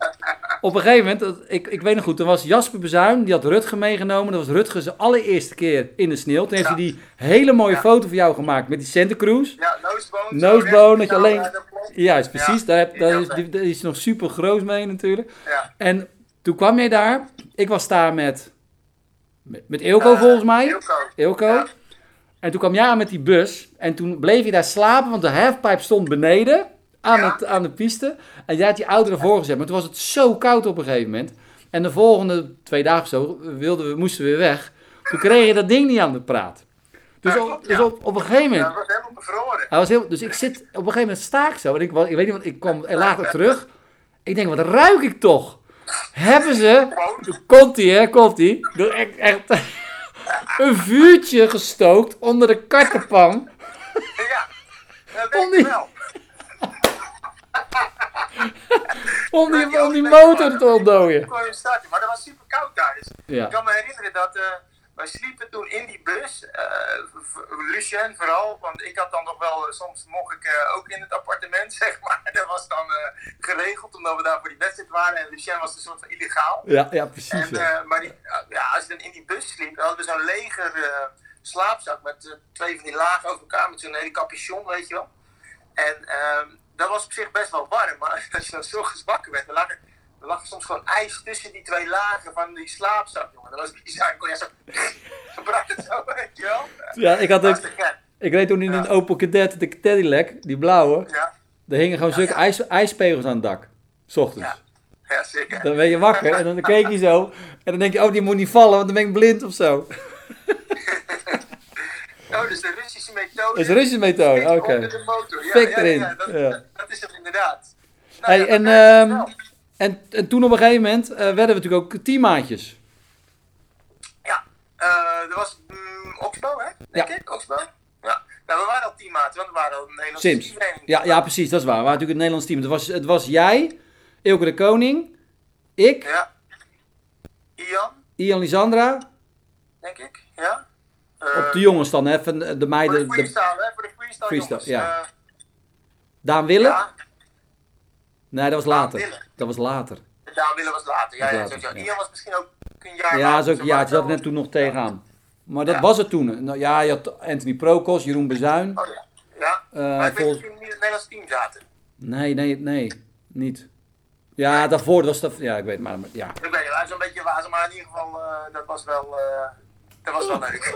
Op een gegeven moment, ik, ik weet nog goed, toen was Jasper Bezuin, die had Rutger meegenomen. Dat was Rutger zijn allereerste keer in de sneeuw. Toen heeft Ja. hij die hele mooie Ja. foto van jou gemaakt met die Santa Cruz. Ja, nosebone. Nosebone, dat je alleen- Ja, Juist, precies. Ja. Daar, heb, daar, Ja. is, die- daar is nog super groot mee natuurlijk. ja. En toen kwam jij daar. Ik was daar met, met, met Eelco Eh, volgens mij. Eelco. En toen kwam jij aan met die bus. En toen bleef je daar slapen, want de halfpipe stond beneden aan, Ja. het, aan de piste. En jij had die auto ervoor gezet. Maar toen was het zo koud op een gegeven moment. En de volgende twee dagen of zo wilden we, moesten we weer weg. Toen kreeg je dat ding niet aan de praat. Dus, Ja, op, dus ja. op, op een gegeven Ja, moment dat was helemaal bevroren. hij was heel, dus ik zit, op een gegeven moment sta ik zo. En ik, ik weet niet, want ik kwam er later terug. Ik denk, wat ruik ik toch? Hebben ze, komt ie hè, komt ie. Echt, echt een vuurtje gestookt onder de kartenpan. Ja, dat denk ik wel. Om die, om die motor te ontdooien. Ik kon je starten, maar dat was super koud daar. Dus Ja. Ik kan me herinneren dat eh, wij sliepen toen in die bus. v- Lucien vooral, want ik had dan nog wel, eh, soms mocht ik ook in het appartement, zeg maar. Dat was dan geregeld, omdat we daar voor die wedstrijd waren. En Lucien was een soort van illegaal. Ja, ja, precies. En, maar die, ja, als je dan in die bus sliep, dan hadden we zo'n leger slaapzak met twee van die lagen over elkaar, met zo'n hele capuchon, weet je wel. En ehm, dat was op zich best wel warm, maar als je dan zo wakker werd, dan lag, er, dan lag er soms gewoon ijs tussen die twee lagen van die slaapzak, jongen. Dat was bizar. Ik kon ja, zo, brak het zo, weet je wel. Ja, ik, had ook, ik reed toen in een Opel Kadett, de Cadillac, die blauwe. Ja, Er hingen gewoon zulke ijs, ijspegels aan het dak. S ochtends. Ja. ja, zeker. Dan ben je wakker en dan keek je zo. En dan denk je, oh, die moet niet vallen, want dan ben ik blind of zo. Oh, dus de Russische methode. Dat is een Russische methode, oké. onder de motor. Ja, Fik ja, erin, Ja, dat. Dat, dat is het inderdaad. Nou, Hey, en, ehm. En, en toen op een gegeven moment eh, werden we natuurlijk ook teammaatjes. Ja, eh dat was mm, Oxbow, hè? Denk Ja. ik, Oxbow. Ja. Nou, we waren al teammaten, want we waren al een Nederlandse Sims. teamtraining. Ja, ja, precies, dat is waar. We waren natuurlijk het Nederlands team. Het was, het was jij, Ilke de Koning, ik, Ja. Ian, Ian Lisandra. denk ik. Ja. Eh, Op de jongens dan, hè, van de Voor de meiden. De, freestyle, hè? Voor de freestyle, ja. Eh, Daan Willen? ja, Nee, dat was later. Dat was later. Daan Willen was later. Ja, ja, ja. Ian was misschien ook een jaar Ja, dat is ook, ja, het zat net toen nog tegenaan. Maar dat was het toen. Nou, ja, je had Anthony Prokos, Jeroen Bezuin. Oh ja. Ja, Eh, maar ik weet volgens- niet in het Nederlands team zaten. Nee, nee, nee, niet. Ja, daarvoor was dat. Ja, ik weet maar. Ja. Ik weet niet, hij is een beetje wazen, maar in ieder geval, eh, dat was wel, eh, dat was wel leuk.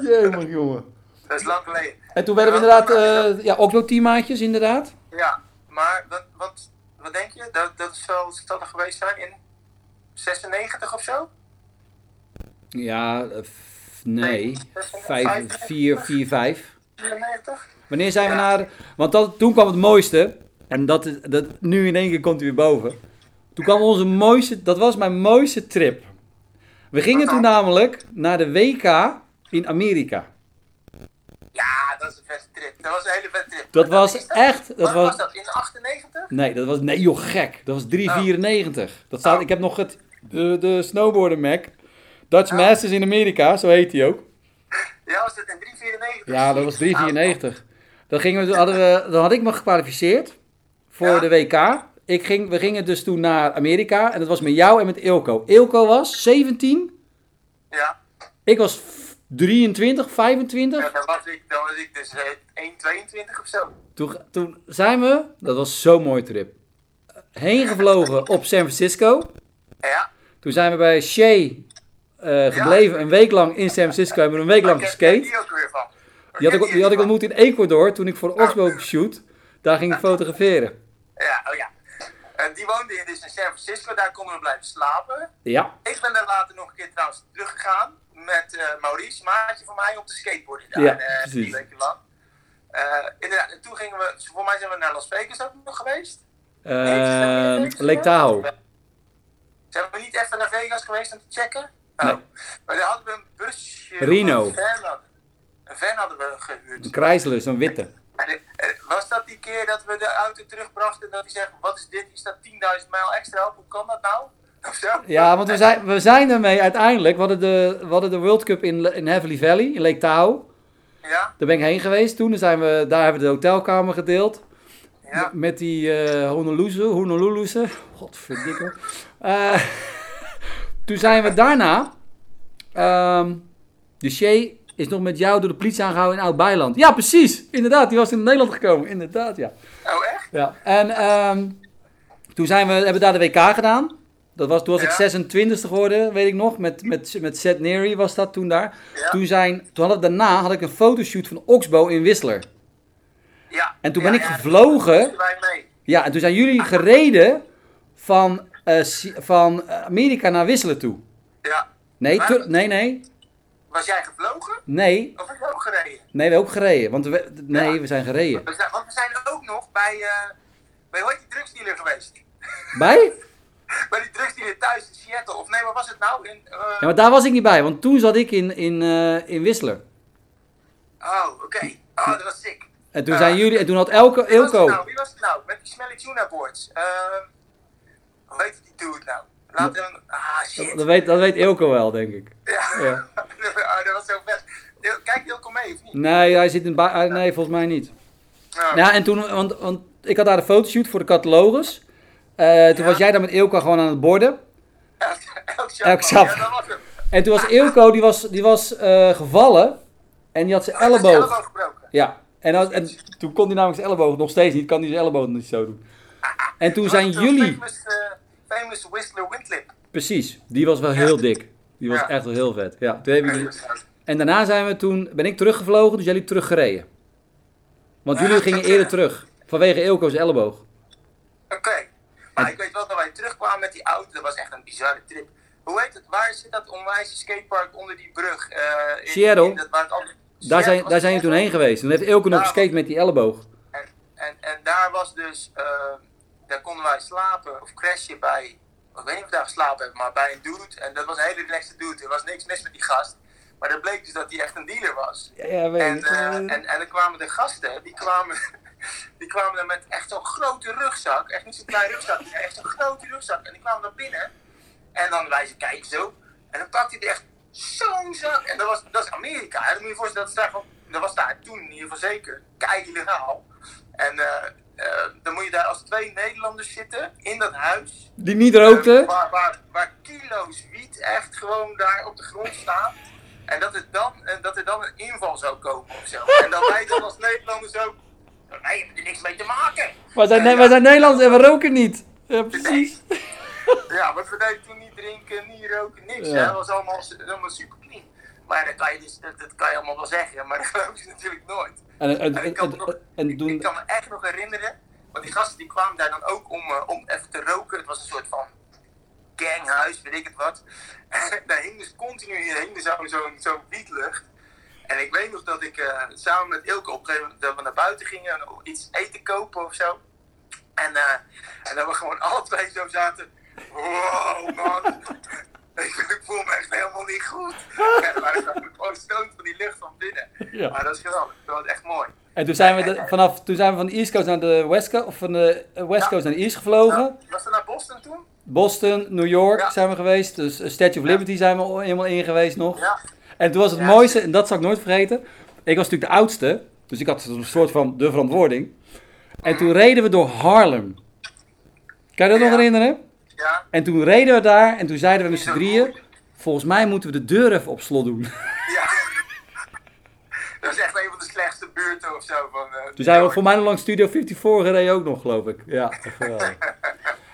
Jemig, jongen. dat is lang geleden. En toen werden we inderdaad, eh, ja, ook wel teammaatjes, inderdaad. Ja, maar wat, wat, wat denk je? Dat, dat is wel, zal dat geweest zijn in 96 of zo? Ja, nee. 96, Vijf, vier, vier, vijf. 94? Wanneer zijn we Ja. naar... Want dat, toen kwam het mooiste. En dat, dat, nu in één keer komt hij weer boven. Toen kwam onze mooiste... Dat was mijn mooiste trip. We gingen toen namelijk naar de WK in Amerika. Ja, dat is een vette trip. Dat was een hele vette trip. Dat was dat? echt... Dat Wat was, was, dat? In 98? nee, dat was... Nee joh, gek. Dat was 3,94. Dat staat... Oh. Ik heb nog het... De, de snowboarder Mac. Dutch Oh. Masters in Amerika, zo heet hij ook. Ja, was dat in 394? Ja, dat was 3,94. Dan, gingen we, hadden we, dan had ik me gekwalificeerd voor Ja. de WK ik ging, we gingen dus toen naar Amerika. En dat was met jou en met Ilko. Ilko was 17. Ja, Ik was f- 23, 25. ja dan, was ik, dan was ik dus eh, 1,22 of zo. Toen, toen zijn we, dat was zo'n mooie trip, heen gevlogen op San Francisco. Ja, Toen zijn we bij Shea eh, gebleven, een week lang in San Francisco. Hebben we een week lang ken geskate. die ook weer van? Die had, ik, die had ik ontmoet in Ecuador toen ik voor Oxbow shoot. Daar ging ik fotograferen. Ja, oh ja. En die woonde in, dus in San Francisco, daar konden we blijven slapen. Ja, Ik ben daar later nog een keer trouwens teruggegaan met eh, Maurice, maatje van mij, op de skateboarden daar. Ja, eh, precies. Weken lang. Eh, inderdaad, en toen gingen we, voor mij zijn we naar Las Vegas ook nog geweest. Nee, zijn we niet naar Vegas Lake? Tahoe. Zijn we niet even naar Vegas geweest om te checken? Nee. Oh. Maar daar hadden we een busje. Reno. Een van hadden, een van hadden we gehuurd. Een Chrysler, zo'n witte. En, eh, was dat die keer dat we de auto terugbrachten en dat hij zegt, wat is dit? Is dat 10.000 mijl extra op? Hoe kan dat nou? Ja, want we zijn, we zijn ermee uiteindelijk. We hadden de, we hadden de World Cup in, in Heavenly Valley, in Lake Tahoe. Ja, Daar ben ik heen geweest. Toen zijn we, daar hebben we de hotelkamer gedeeld. ja. Met die eh Honolulu, Honolulu'se. Godverdikke. Eh toen zijn we daarna... ehm de Shea is nog met jou door de politie aangehouden in Oud-Beiland. Ja, precies. Inderdaad, die was in Nederland gekomen. Inderdaad, ja. Oh, echt? ja. En ehm, toen zijn we, hebben we daar de WK gedaan. Dat was, toen was ik Ja. 26 geworden, weet ik nog. Met, met, met Seth Neary was dat toen daar. Ja. Toen, zijn, toen had ik, daarna had ik een fotoshoot van Oxbow in Whistler. Ja. En toen ben ik gevlogen. Ja, en toen zijn jullie gereden van, eh, van Amerika naar Whistler toe. Ja. Nee, nee, nee, Was jij gevlogen? nee. Of heb je ook gereden? Nee, we hebben ook gereden. Want we, nee, Ja. we zijn gereden. We zijn, want we zijn ook nog bij, eh bij hoe heet die drugsdealer geweest? Bij? bij die drugsdealer thuis in Seattle. Of nee, wat was het nou? In, eh, Ja, maar daar was ik niet bij, want toen zat ik in, in, eh, in Whistler. Oh, oké. Oh, dat was sick. En toen zijn jullie, en toen had Elko, Wie was het nou? Wie was het nou? Met die Smelly Tuna boards. Ehm hoe heet die dude nou? Laat hem... Ah, shit. Dat weet, dat weet Ilko wel, denk ik. Ja. Ja. oh, dat was zo vet. Kijk Ilko mee, of niet? Nee, hij zit in ba- Nee, volgens mij niet. Ja, en toen, want, want ik had daar een fotoshoot voor de catalogus. Eh, toen Ja. was jij daar met Ilko gewoon aan het borden. Elk. En toen was Ilko, die was, die was eh, gevallen. En die had zijn Oh, zijn elleboog. elleboog gebroken. Ja, en, als, en toen kon hij namelijk zijn elleboog nog steeds niet, kan hij zijn elleboog niet zo doen. En toen zijn jullie, Famous, famous Whistler Windlip. precies, die was wel heel dik. Die was Ja. echt wel heel vet. Ja, toen heb ik, en daarna zijn we toen, ben ik teruggevlogen, dus jullie teruggereden. Want jullie gingen eerder terug, vanwege Ilko's elleboog. Oké. Maar En- ik weet wel dat wij terugkwamen met die auto. Dat was echt een bizarre trip. Hoe heet het? Waar zit dat onwijze skatepark onder die brug? eh, in, Seattle. in dat, waar het al- Daar zijn, daar zijn jullie toen heen geweest. Toen heeft Ilko nog geskate met die elleboog. En, en, en daar was dus, eh, daar konden wij slapen of crashen bij, ik weet niet of we daar geslapen hebben, maar bij een dude. En dat was een hele relaxte dude. Er was niks mis met die gast. Maar dat bleek dus dat hij echt een dealer was. Ja, ja weet En, eh, en, en dan kwamen de gasten, die kwamen, die kwamen dan met echt zo'n grote rugzak. Echt niet zo'n klein rugzak, maar echt zo'n grote rugzak. En die kwamen naar binnen. En dan wij ze kijken zo. En dan pakte hij echt zo'n zak. En dat was, dat is Amerika. Hè? Dan moet je je voorstellen, dat, was daar toen in ieder geval zeker. Kei illegaal. En eh, dan moet je daar als twee Nederlanders zitten in dat huis. Die niet rookte. Eh, waar, waar, waar kilo's wiet echt gewoon daar op de grond staan. En dat, het dan, en dat er dan een inval zou komen of zo. En dat wij dan als Nederlanders ook. Wij hebben er niks mee te maken. We zijn, ja, wij zijn Nederlands en we roken niet. Ja, precies. Ja, we deden toen niet drinken, niet roken, niks. Ja. hè. Dat was allemaal, allemaal super clean. Maar dat kan, je dus, dat, dat kan je allemaal wel zeggen, maar dat geloof je natuurlijk nooit. En, en, En ik kan, me en, nog, en ik, toen, ik kan me echt nog herinneren, want die gasten die kwamen daar dan ook om, eh, om even te roken. Het was een soort van ganghuis, weet ik het wat. Daar hing dus continu hing dus zo'n zo'n zo'n wietlucht. En ik weet nog dat ik eh, samen met Ilke op een gegeven moment dat we naar buiten gingen en iets eten kopen of zo. En, eh, en dat we gewoon alle twee zo zaten. Wow, man. Ik, ik voel me echt helemaal niet goed. En waren gewoon stoned van die lucht van binnen. Ja. Maar dat is geweldig. Dat was echt mooi. en toen zijn we de- vanaf, toen zijn we van de East Coast naar de West Coast, of van de eh, West Ja. Coast naar de East gevlogen. Ja, was dat naar Boston toen? Boston, New York Ja. zijn we geweest. Dus eh, Statue of. Liberty zijn we helemaal in geweest nog. Ja. En toen was het mooiste, en dat zal ik nooit vergeten. Ik was natuurlijk de oudste, dus ik had een soort van de verantwoording. En toen reden we door Harlem. Kan je dat nog herinneren? En toen reden we daar en toen zeiden we met z'n drieën, volgens mij moeten we de deur even op slot doen. ja. Dat is echt een van de slechtste buurten of zo. Van, eh, Toen zijn we voor mij nog langs Studio 54 gereden ook nog, geloof ik. Ja, geweldig.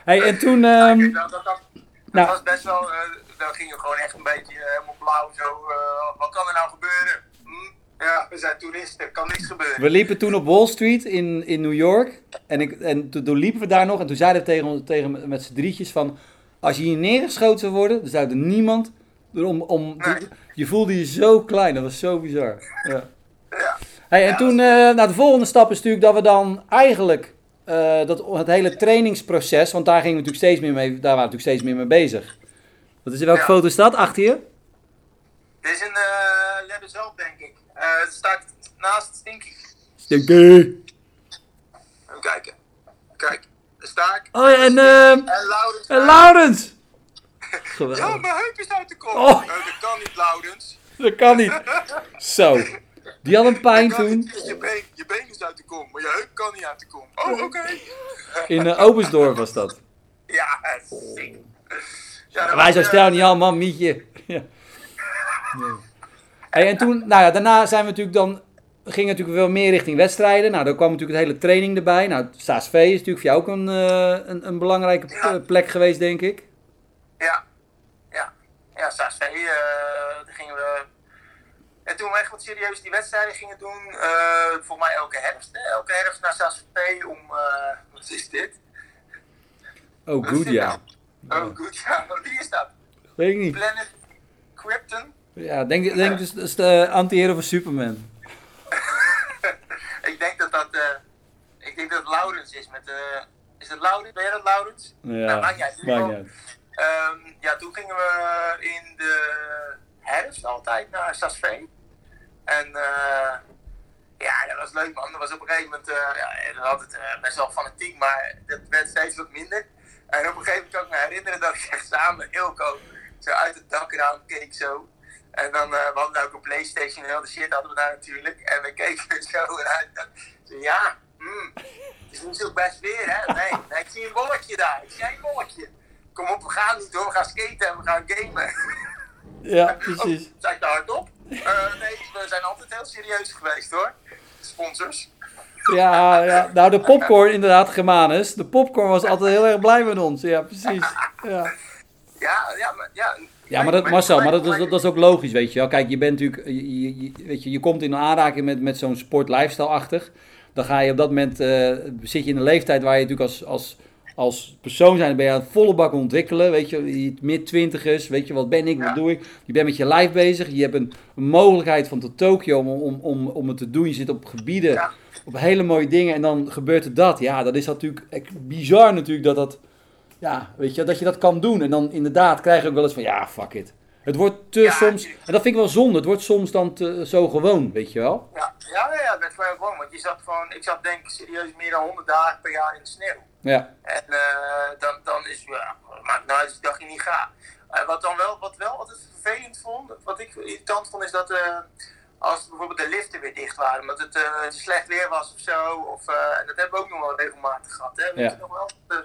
Hey, en toen, ehm, kijk, dat, dat, dat, dat nou- was best wel, eh dan ging je gewoon echt een beetje eh, helemaal blauw zo. wat kan er nou gebeuren? Ja, we zijn toeristen, er kan niks gebeuren. we liepen toen op Wall Street in, in New York. En, ik, en toen, toen liepen we daar nog en toen zeiden we tegen, tegen met z'n drietjes van... Als je hier neergeschoten zou worden, dan zou er niemand... Om, om, Nee. Je voelde je zo klein, dat was zo bizar. Ja. Ja. Hey, en Ja, toen, eh, nou, de volgende stap is natuurlijk dat we dan eigenlijk eh, dat, het hele trainingsproces, want daar gingen we natuurlijk steeds meer mee, daar waren we natuurlijk steeds meer mee bezig. Wat is, welke Ja. foto is dat achter je? Dit is een uh, Lebbezelp, denk ik. Eh, het staat naast Stinky. Stinky. Even kijken. Kijk, daar sta ik. Oh ja, en, ehm En Laurens. en Laurens! Ja, Geweldig. mijn heup is uit de kop. Oh. Eh, dat kan niet, Laurens. Dat kan niet. Zo. Die had een pijn toen niet. Je been, je been is uit de kom, maar je heup kan niet uit de kom. Oh, oké. in uh, was dat. Ja, sick. Ja, Wij eh, stel niet al, man, mietje. Ja. Nee. Hey, en toen, nou ja, daarna zijn we natuurlijk dan, we gingen natuurlijk wel meer richting wedstrijden. Nou, daar kwam natuurlijk het hele training erbij. Nou, SASV is natuurlijk voor jou ook een, eh, een, een belangrijke Ja. plek geweest, denk ik. Ja, ja. Ja, SASV, eh daar gingen we... En toen we echt wat serieus die wedstrijden gingen doen, eh volgens mij elke herfst, hè? elke herfst naar SASV om, eh wat is dit? Oh, Wat is goed, ja. Oh, goed, ja. Wie is dat? Weet ik niet. Planet Krypton? Ja, denk, denk dus, dat is de anti-hero van Superman. Ik denk dat dat, eh ik denk dat het Laurens is met, eh is het Laurens? Ben jij dat Laurens? Ja, Nou, maakt niet uit. Maakt niet. Ehm, ja, toen gingen we in de herfst altijd naar SASV. En eh, ja, dat was leuk man. Dat was op een gegeven moment, ja, dat had het eh, best wel fanatiek, maar dat werd steeds wat minder. En op een gegeven moment kan ik me herinneren dat ik echt samen met Ilko zo uit het dakraam keek zo. En dan, eh we hadden ook een Playstation en al de shit hadden we daar natuurlijk. En we keken zo. En zo, ja, hmm, het is niet zo best weer hè. Nee, nee, ik zie een bolletje daar. Ik zie een bolletje. Kom op, we gaan niet hoor. We gaan skaten en we gaan gamen. Ja, precies. Oh, ik daar hardop? Eh nee, we zijn altijd heel serieus geweest hoor. Sponsors. Ja, ja, nou de popcorn inderdaad, Germanus. De popcorn was altijd heel erg blij met ons. Ja, precies. Ja, Ja, ja, maar, ja. Ja maar dat, Marcel, maar dat is, dat is ook logisch, weet je wel. Kijk, je bent natuurlijk, je, je- je- weet je, je komt in aanraking met, met zo'n sport-lifestyle-achtig. Dan ga je op dat moment, eh, zit je in een leeftijd waar je natuurlijk als, als, als persoon zijn, ben je aan het volle bak ontwikkelen. Weet je, je mid-twintigers, weet je, wat ben ik, wat doe ik? Je bent met je lijf bezig, je hebt een, een mogelijkheid van tot Tokio om, om, om, om het te doen. Je zit op gebieden, Ja. op hele mooie dingen en dan gebeurt er dat. Ja, dat is natuurlijk echt bizar natuurlijk dat dat, ja, weet je, dat je dat kan doen. En dan inderdaad krijg je ook wel eens van, ja, fuck it. Het wordt te Ja, soms, en dat vind ik wel zonde, het wordt soms dan te, zo gewoon, weet je wel. Ja, ja, ja, dat werd gewoon gewoon. Want je zat gewoon, ik zat denk ik serieus meer dan 100 dagen per jaar in de sneeuw. Ja, En eh, dan, dan is, ja, maakt nou uit dacht je niet ga. Eh, wat dan wel, wat wel altijd vervelend vond, wat ik irritant vond, is dat eh, als bijvoorbeeld de liften weer dicht waren, omdat het slecht weer was of zo, of, en dat hebben we ook nog wel regelmatig gehad, hè, weet Ja. je nog wel? Eh,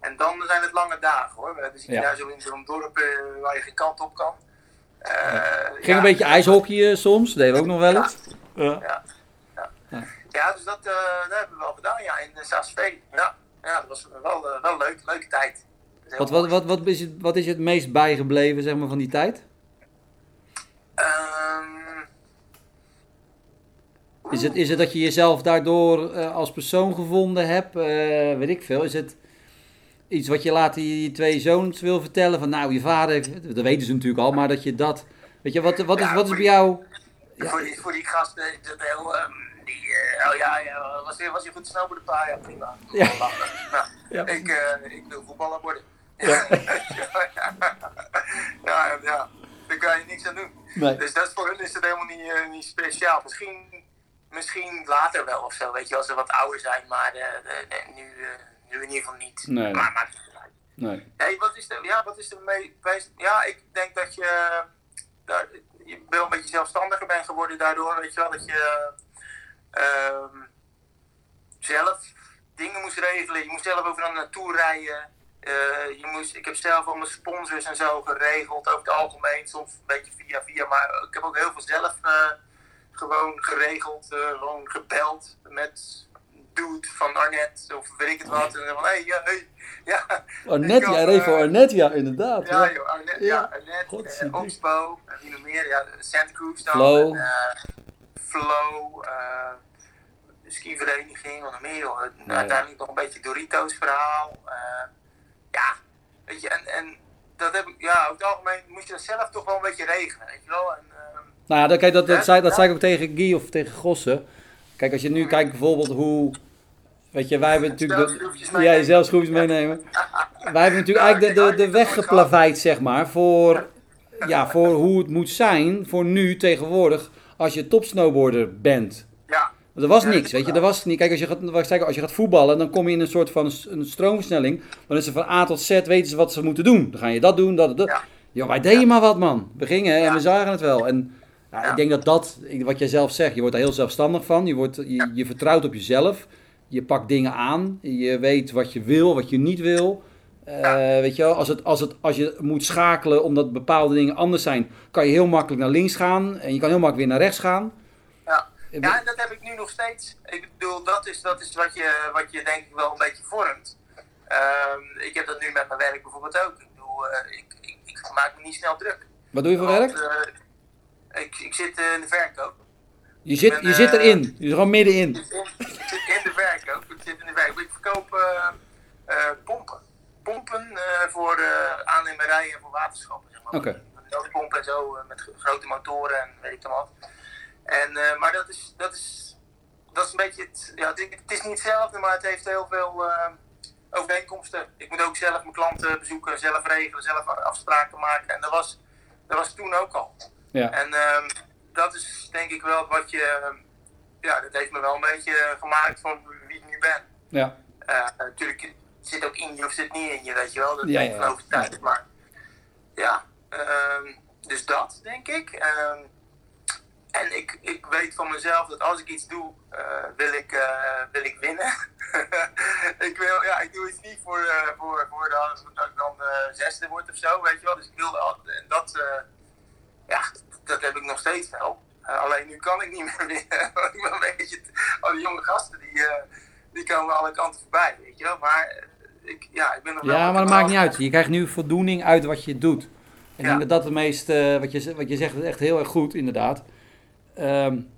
en dan zijn het lange dagen hoor. Dan zit je Ja. daar zo in zo'n dorp eh, waar je geen kant op kan. Eh, ging ja. een beetje ijshockeyen soms, deden we ook nog wel eens. Ja. Ja, ja. ja dus dat, eh, dat hebben we wel gedaan, ja, in de. Ja, ja dat was wel, eh, wel leuk, leuke tijd. Wat, wat, wat, wat, is het, wat is het meest bijgebleven, zeg maar, van die tijd? Ehm, Is het, is het dat je jezelf daardoor eh, als persoon gevonden hebt? Eh, weet ik veel. Is het iets wat je later je, twee zoons wil vertellen? Van nou, je vader, dat weten ze natuurlijk al, maar dat je dat... Weet je, wat, wat, is, wat is bij jou... Ja. voor, die, voor die gasten, dat heel, ehm, die, eh, oh ja, ja was, je, was je goed snowboarden paar? Ja, prima. Ja. Ja, ik, eh, ik wil voetballer worden. Ja. ja, ja, daar kan je niks aan doen. Nee. Dus dat is voor hun is het helemaal niet, eh, niet speciaal. Misschien, misschien later wel of zo, weet je, als ze wat ouder zijn, maar eh, eh, nu, eh, nu in ieder geval niet. Nee. Maar maakt niet uit. Nee. Hey, wat is de, ja, wat is de me- meest, ja, ik denk dat je, daar, je wel een beetje zelfstandiger bent geworden daardoor, weet je wel, dat je ehm, zelf dingen moest regelen. Je moest zelf over een naartoe rijden. je moest, ik heb zelf al mijn sponsors en zo geregeld over het algemeen. Soms een beetje via via, maar ik heb ook heel veel zelf gewoon geregeld. gewoon gebeld met dude van Arnet of weet ik het wat. En dan van, hey, hey, ja. Arnet, jij reed voor Arnet, ja, inderdaad. Ja, joh, ja, Arnet, uh, Oxbow, en wie nog meer, ja, Santa Cruz dan. Flow. En, Flow, de skivereniging, wat nog meer, joh. Nee. Uiteindelijk nog een beetje Doritos verhaal. ja, weet je, en, en dat heb ik, ja, over het algemeen moest je dat zelf toch wel een beetje regelen, weet je wel. En, nou ja, kijk, dat, dat, zei, dat zei ik ook tegen Guy of tegen Gossen. Kijk, als je nu kijkt bijvoorbeeld hoe... Weet je, wij hebben natuurlijk... De, ja, zelf schroefjes meenemen. Wij hebben natuurlijk eigenlijk de, de, de weg geplaveid, zeg maar, voor, ja, voor hoe het moet zijn voor nu tegenwoordig als je topsnowboarder bent. Ja. er was niks, weet je, er was niet. Kijk, als je gaat, als je gaat voetballen, dan kom je in een soort van een stroomversnelling. Dan is er van A tot Z, weten ze wat ze moeten doen. Dan ga je dat doen, dat, dat. Ja, ja wij deden maar wat, man. We gingen en we zagen het wel. En ja, Ik denk dat dat, wat jij zelf zegt, je wordt er heel zelfstandig van. Je, wordt, je, je vertrouwt op jezelf. Je pakt dingen aan. Je weet wat je wil, wat je niet wil. Uh, weet je wel, als, het, als, het, als je moet schakelen omdat bepaalde dingen anders zijn, kan je heel makkelijk naar links gaan en je kan heel makkelijk weer naar rechts gaan. Ja, ja en dat heb ik nu nog steeds. Ik bedoel, dat is, dat is wat, je, wat je denk ik wel een beetje vormt. Uh, ik heb dat nu met mijn werk bijvoorbeeld ook. Ik, bedoel, uh, ik, ik, ik, maak me niet snel druk. Wat doe je voor Want, werk? Ik, ik zit in de verkoop. Je zit, ben, je zit eh, erin, je zit gewoon middenin. Ik zit, ik zit in de verkoop. Ik zit in de. Ik verkoop uh, pompen. Pompen voor aannemerijen en voor waterschappen. Zeg maar. Oké. Okay. pompen en zo, met grote motoren en weet ik dan wat. En, maar dat is, dat, is, dat is een beetje het, ja, het, het is niet hetzelfde, maar het heeft heel veel overeenkomsten. Ik moet ook zelf mijn klanten bezoeken, zelf regelen, zelf afspraken maken. En dat was, dat was toen ook al. Ja. En um, dat is denk ik wel wat je, ja, dat heeft me wel een beetje gemaakt van wie ik nu ben. Ja. Uh, natuurlijk zit ook in je of zit niet in je, weet je wel. Dat ja, ik van overtuigd. Ja. Maar ja, um, dus dat denk ik. Um, en ik, ik weet van mezelf dat als ik iets doe, uh, wil, ik, uh, wil ik winnen. ik, wil, ja, ik doe iets niet voor, uh, voor, voor de, dat ik dan zesde word of zo, weet je wel. Dus ik wilde en dat ja, dat heb ik nog steeds wel. Uh, alleen nu kan ik niet meer winnen. ik ben een beetje, al die jonge gasten die, uh, die komen alle kanten voorbij, weet je wel. Maar uh, ik, ja, ik ben nog Ja, maar dat maakt niet uit. Je krijgt nu voldoening uit wat je doet. Ik ja. denk dat dat het meest, wat, je, wat je zegt, is echt heel erg goed, inderdaad. Um,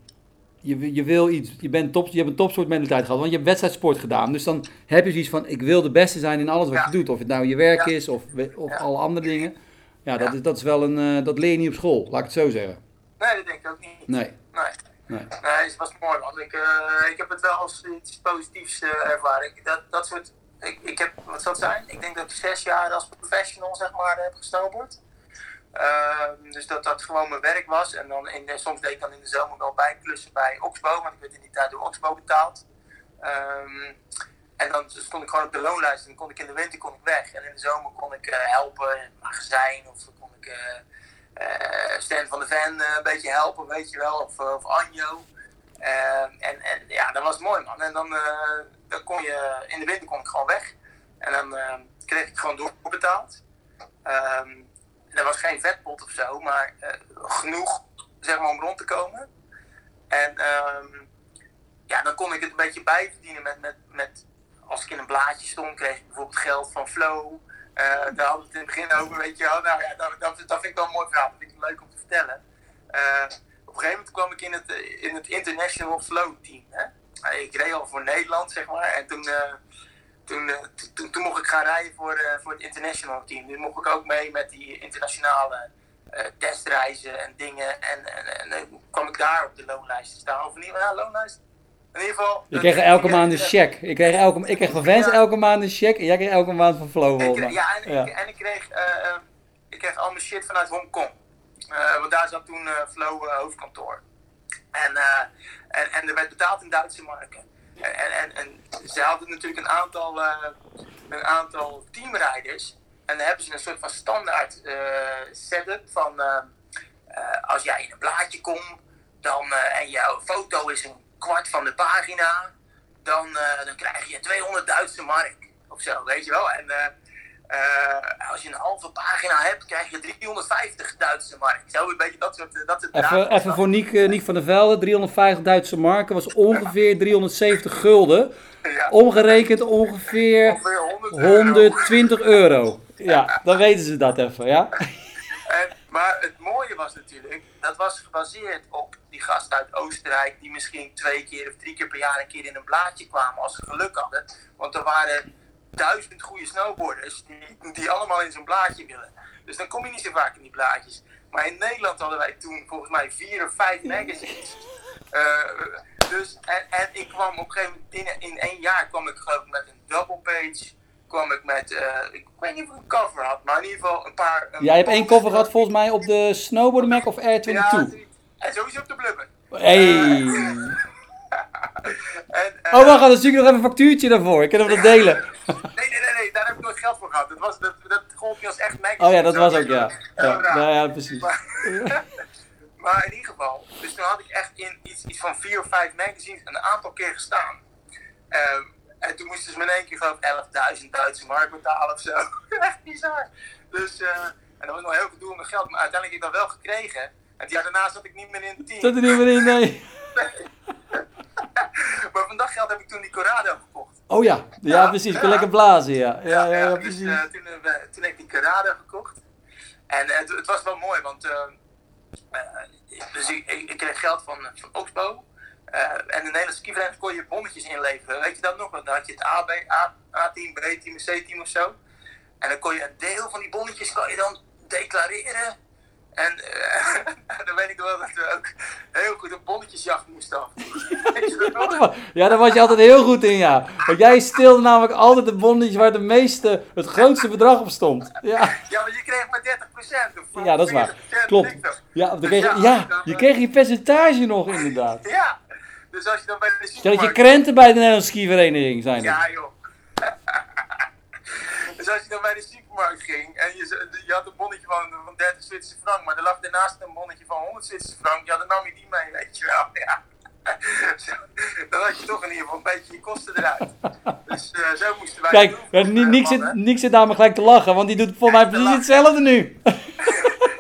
je, je, wil iets, je, bent top, je hebt een topsoort mentaliteit gehad, want je hebt wedstrijdsport gedaan. Dus dan heb je zoiets van, ik wil de beste zijn in alles wat ja. je doet. Of het nou je werk is, of, of alle andere dingen. Ja, dat, Is, dat is wel een. Uh, dat leer je niet op school, laat ik het zo zeggen. Nee, dat denk ik ook niet. Nee. Nee. Nee, nee het was mooi, want ik, uh, ik heb het wel als iets positiefs uh, ervaren. Dat, dat soort. Ik, ik heb, wat zou het zijn? Ik denk dat ik zes jaar als professional, zeg maar, heb gesnowboard. Uh, dus dat dat gewoon mijn werk was. En dan in, soms deed ik dan in de zomer wel bijklussen bij Oxbow, want ik werd in die tijd door Oxbow betaald. Um, en dan stond ik gewoon op de loonlijst en kon ik in de winter kon ik weg. En in de zomer kon ik uh, helpen in het magazijn of kon ik uh, uh, Stan van de Ven een beetje helpen, weet je wel. Of, of Anjo. en, en ja, dat was mooi man. En dan, dan kon je, in de winter kon ik gewoon weg. En dan kreeg ik gewoon doorbetaald. Um, er was geen vetpot of zo, maar genoeg zeg maar, om rond te komen. En um, ja, dan kon ik het een beetje bijverdienen met, met, met als ik in een blaadje stond, kreeg ik bijvoorbeeld geld van Flow. Uh, daar hadden we het in het begin over, weet je. Nou ja, dat, dat, dat vind ik wel een mooi verhaal. Dat vind ik leuk om te vertellen. Uh, op een gegeven moment kwam ik in het, in het International Flow team. Hè? Ik reed al voor Nederland, zeg maar. En toen, toen, toen, mocht ik gaan rijden voor, voor het International team. Nu mocht ik ook mee met die internationale testreizen en dingen. En, en, en, kwam ik daar op de loonlijst te staan. Of niet, ja, loonlijst in ieder geval. Je kreeg elke maand een check. Ik kreeg, elke, ik kreeg van ja. elke maand een check en jij kreeg elke maand van Flow. Ik, ja, en, ja. Ik, en ik kreeg, uh, ik kreeg al mijn shit vanuit Hongkong. Uh, want daar zat toen uh, Flow hoofdkantoor. En, en, en er werd betaald in Duitse marken. En, en, en ze hadden natuurlijk een aantal, een aantal teamrijders. En dan hebben ze een soort van standaard setup van als jij in een blaadje komt dan, en jouw foto is een kwart van de pagina, dan, uh, dan krijg je 200 Duitse mark of zo, weet je wel. En, uh, eh, als je een halve pagina hebt, krijg je 350 Duitse mark. Zo een beetje dat soort... Dat soort Even, even voor Niek, eh, Niek van der Velde, 350 Duitse marken was ongeveer 370 gulden. Ja, Omgerekend ongeveer ongeveer 100 euro. 120 euro. Ja, dan weten ze dat even, ja? En, maar het mooie was natuurlijk, dat was gebaseerd op die gasten uit Oostenrijk die misschien twee keer of drie keer per jaar een keer in een blaadje kwamen als ze geluk hadden. Want er waren duizend goede snowboarders die, die allemaal in zo'n blaadje willen. Dus dan kom je niet zo vaak in die blaadjes. Maar in Nederland hadden wij toen volgens mij vier of vijf magazines. Eh, dus, en, en ik kwam op een gegeven moment, in, in één jaar kwam ik geloof ik met een double page. Kwam ik met, eh, ik weet niet of ik een cover had, maar in ieder geval een paar... een Jij hebt één cover gehad volgens mij op de Snowboard Mac of R22. zoiets. En sowieso op de blubber. Hey. En, eh, Oh, wacht, dan zie ik nog even een factuurtje daarvoor. Ik kan hem dat delen. Nee, nee, nee, nee, daar heb ik nooit geld voor gehad. Dat, was, dat, dat gold niet als echt magazine. Oh ja, dat was ook, ja. Ja, ja, ja, precies. Maar, maar in ieder geval, dus toen had ik echt in iets, iets van vier of vijf magazines een aantal keer gestaan. Ehm, en toen moesten ze me in één keer geloof ik 11.000 Duitse mark betalen of zo. echt bizar. Dus, eh, en dat was nog heel veel doel met geld, maar uiteindelijk heb ik dat wel gekregen. En het jaar daarna zat ik niet meer in het team. Zat er niet meer in, nee. maar van dat geld heb ik toen die Corrado gekocht. Oh ja, ja precies. Ik lekker blazen, ja. Ja, ja, ja, dus, precies. eh, toen, eh, toen heb ik die Carrado gekocht. En eh, het, het was wel mooi, want dus ik, ik, ik kreeg geld van, van Oxbow. En in de Nederlandse skivereniging kon je bonnetjes inleveren. Weet je dat nog? Dan had je het A, B, A, A-team, B-team, C-team of zo. En dan kon je een deel van die bonnetjes kan je dan declareren. En eh, dan weet ik wel dat we ook heel goed een bonnetjesjacht moesten af. Ja, daar was je altijd heel goed in, ja. Want jij stilde namelijk altijd de bonnetjes waar de meeste, het grootste bedrag op stond. Ja, Ja, maar je kreeg maar 30%. Of ja dat is waar. 40%, Klopt. Ja, dan kreeg je, ja, je kreeg je percentage nog inderdaad. Ja, dus als je dan bij de Stel dat je krenten bij de Nederlandse skivereniging zijn. Ja, joh. Dus als je dan bij de supermarkt ging en je, je had een bonnetje van, van 30 Zwitserse frank, maar er lag daarnaast een bonnetje van 100 Zwitserse frank, ja, dan nam je die mee, weet je wel. Ja. Dan had je toch in ieder geval een beetje je kosten eruit. Dus eh, zo moesten wij Kijk, doen. Eh, Nick zit. Nick zit namelijk gelijk te lachen, want die doet voor mij precies hetzelfde nu.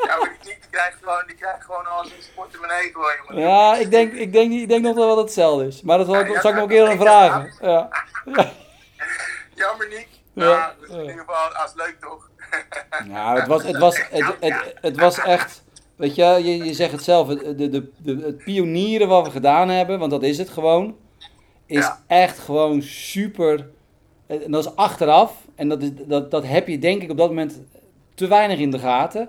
Ja, maar die, die, krijgt gewoon, die krijgt gewoon alles in zijn portemonnee gewoon, jongen. Ja, ik denk, ik denk, ik denk nog wel dat het hetzelfde is. Maar dat zal ik, Ja, ja, zal ik nog een keer aan vragen. Ja. Ja. Jammer, Nick. Ja, Ja, dus ja. in ieder geval, als leuk toch? Nou, het was, het was, het, het, het was echt, weet je, je, je zegt het zelf, het, de, de, de, het pionieren wat we gedaan hebben, want dat is het gewoon, is Ja. echt gewoon super, en dat is achteraf, en dat, is, dat, dat heb je denk ik op dat moment te weinig in de gaten.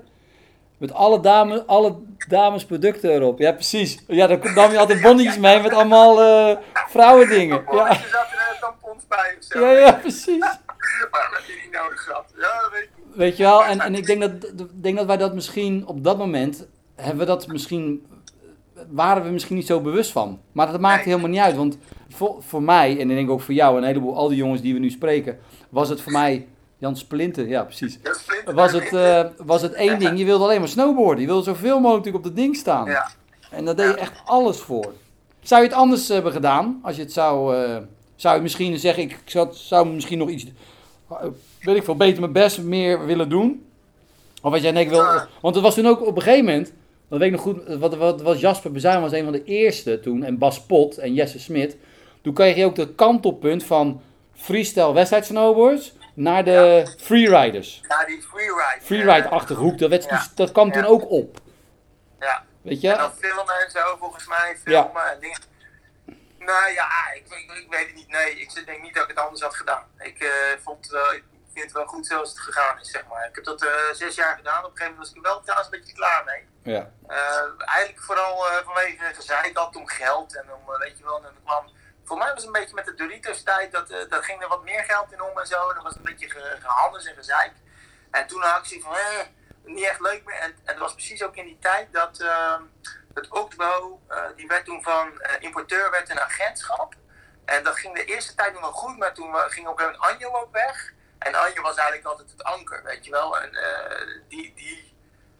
Met alle, dames, alle dames producten erop. Ja, precies. Ja, daar nam je altijd bonnetjes mee met allemaal eh vrouwendingen. Ja. Er zaten tampons bij of zo. ja, ja, precies. Je niet nodig. Ja, weet niet. Weet je wel, en, en ik denk dat, denk dat wij dat misschien op dat moment, hebben we dat misschien, waren we misschien niet zo bewust van. Maar dat maakt Nee. helemaal niet uit, want voor, voor mij, en ik denk ook voor jou en een heleboel, al die jongens die we nu spreken, was het voor mij, Jan Splinter, ja precies, was het, eh, was het één ding, je wilde alleen maar snowboarden, je wilde zoveel mogelijk op dat ding staan. Ja. En daar deed je echt alles voor. Zou je het anders hebben gedaan, als je het zou, eh, zou je misschien zeggen, ik zou, zou misschien nog iets, weet ik veel, beter mijn best meer willen doen? Of wat jij ik wil, want het was toen ook op een gegeven moment, dat weet ik nog goed, wat, wat was Jasper Bezuin was een van de eerste toen, en Bas Pot en Jesse Smit. Toen kreeg je ook de kantelpunt van freestyle wedstrijd snowboards naar de freeriders. Ja, die freeride. Freeride-achtige hoek, dat, werd, Ja. dat kwam toen Ja. ook op. Ja. Weet En je? dan filmen en zo, volgens mij. Filmen en dingen. Nou ja, ik, ik, ik weet het niet. Nee, ik denk niet dat ik het anders had gedaan. Ik, eh, vond, het wel- ik vind het wel goed zoals het gegaan is, zeg maar. Ik heb dat eh, zes jaar gedaan. Op een gegeven moment was ik er wel trouwens een beetje klaar mee. Ja. Eh, eigenlijk vooral vanwege gezeik had om geld en om, weet je wel, en er kwam, voor mij was het een beetje met de Doritos tijd, dat, daar ging er wat meer geld in om en zo, en dat was een beetje ge, gehandels en gezeik. En toen had ik zoiets van, eh, niet echt leuk meer, en, en het was precies ook in die tijd dat, dat Octbo, eh, die werd toen van eh, importeur, werd een agentschap. En dat ging de eerste tijd nog wel goed, maar toen ging op een Anjo ook weg. En Anjo was eigenlijk altijd het anker, weet je wel. En eh, die, die,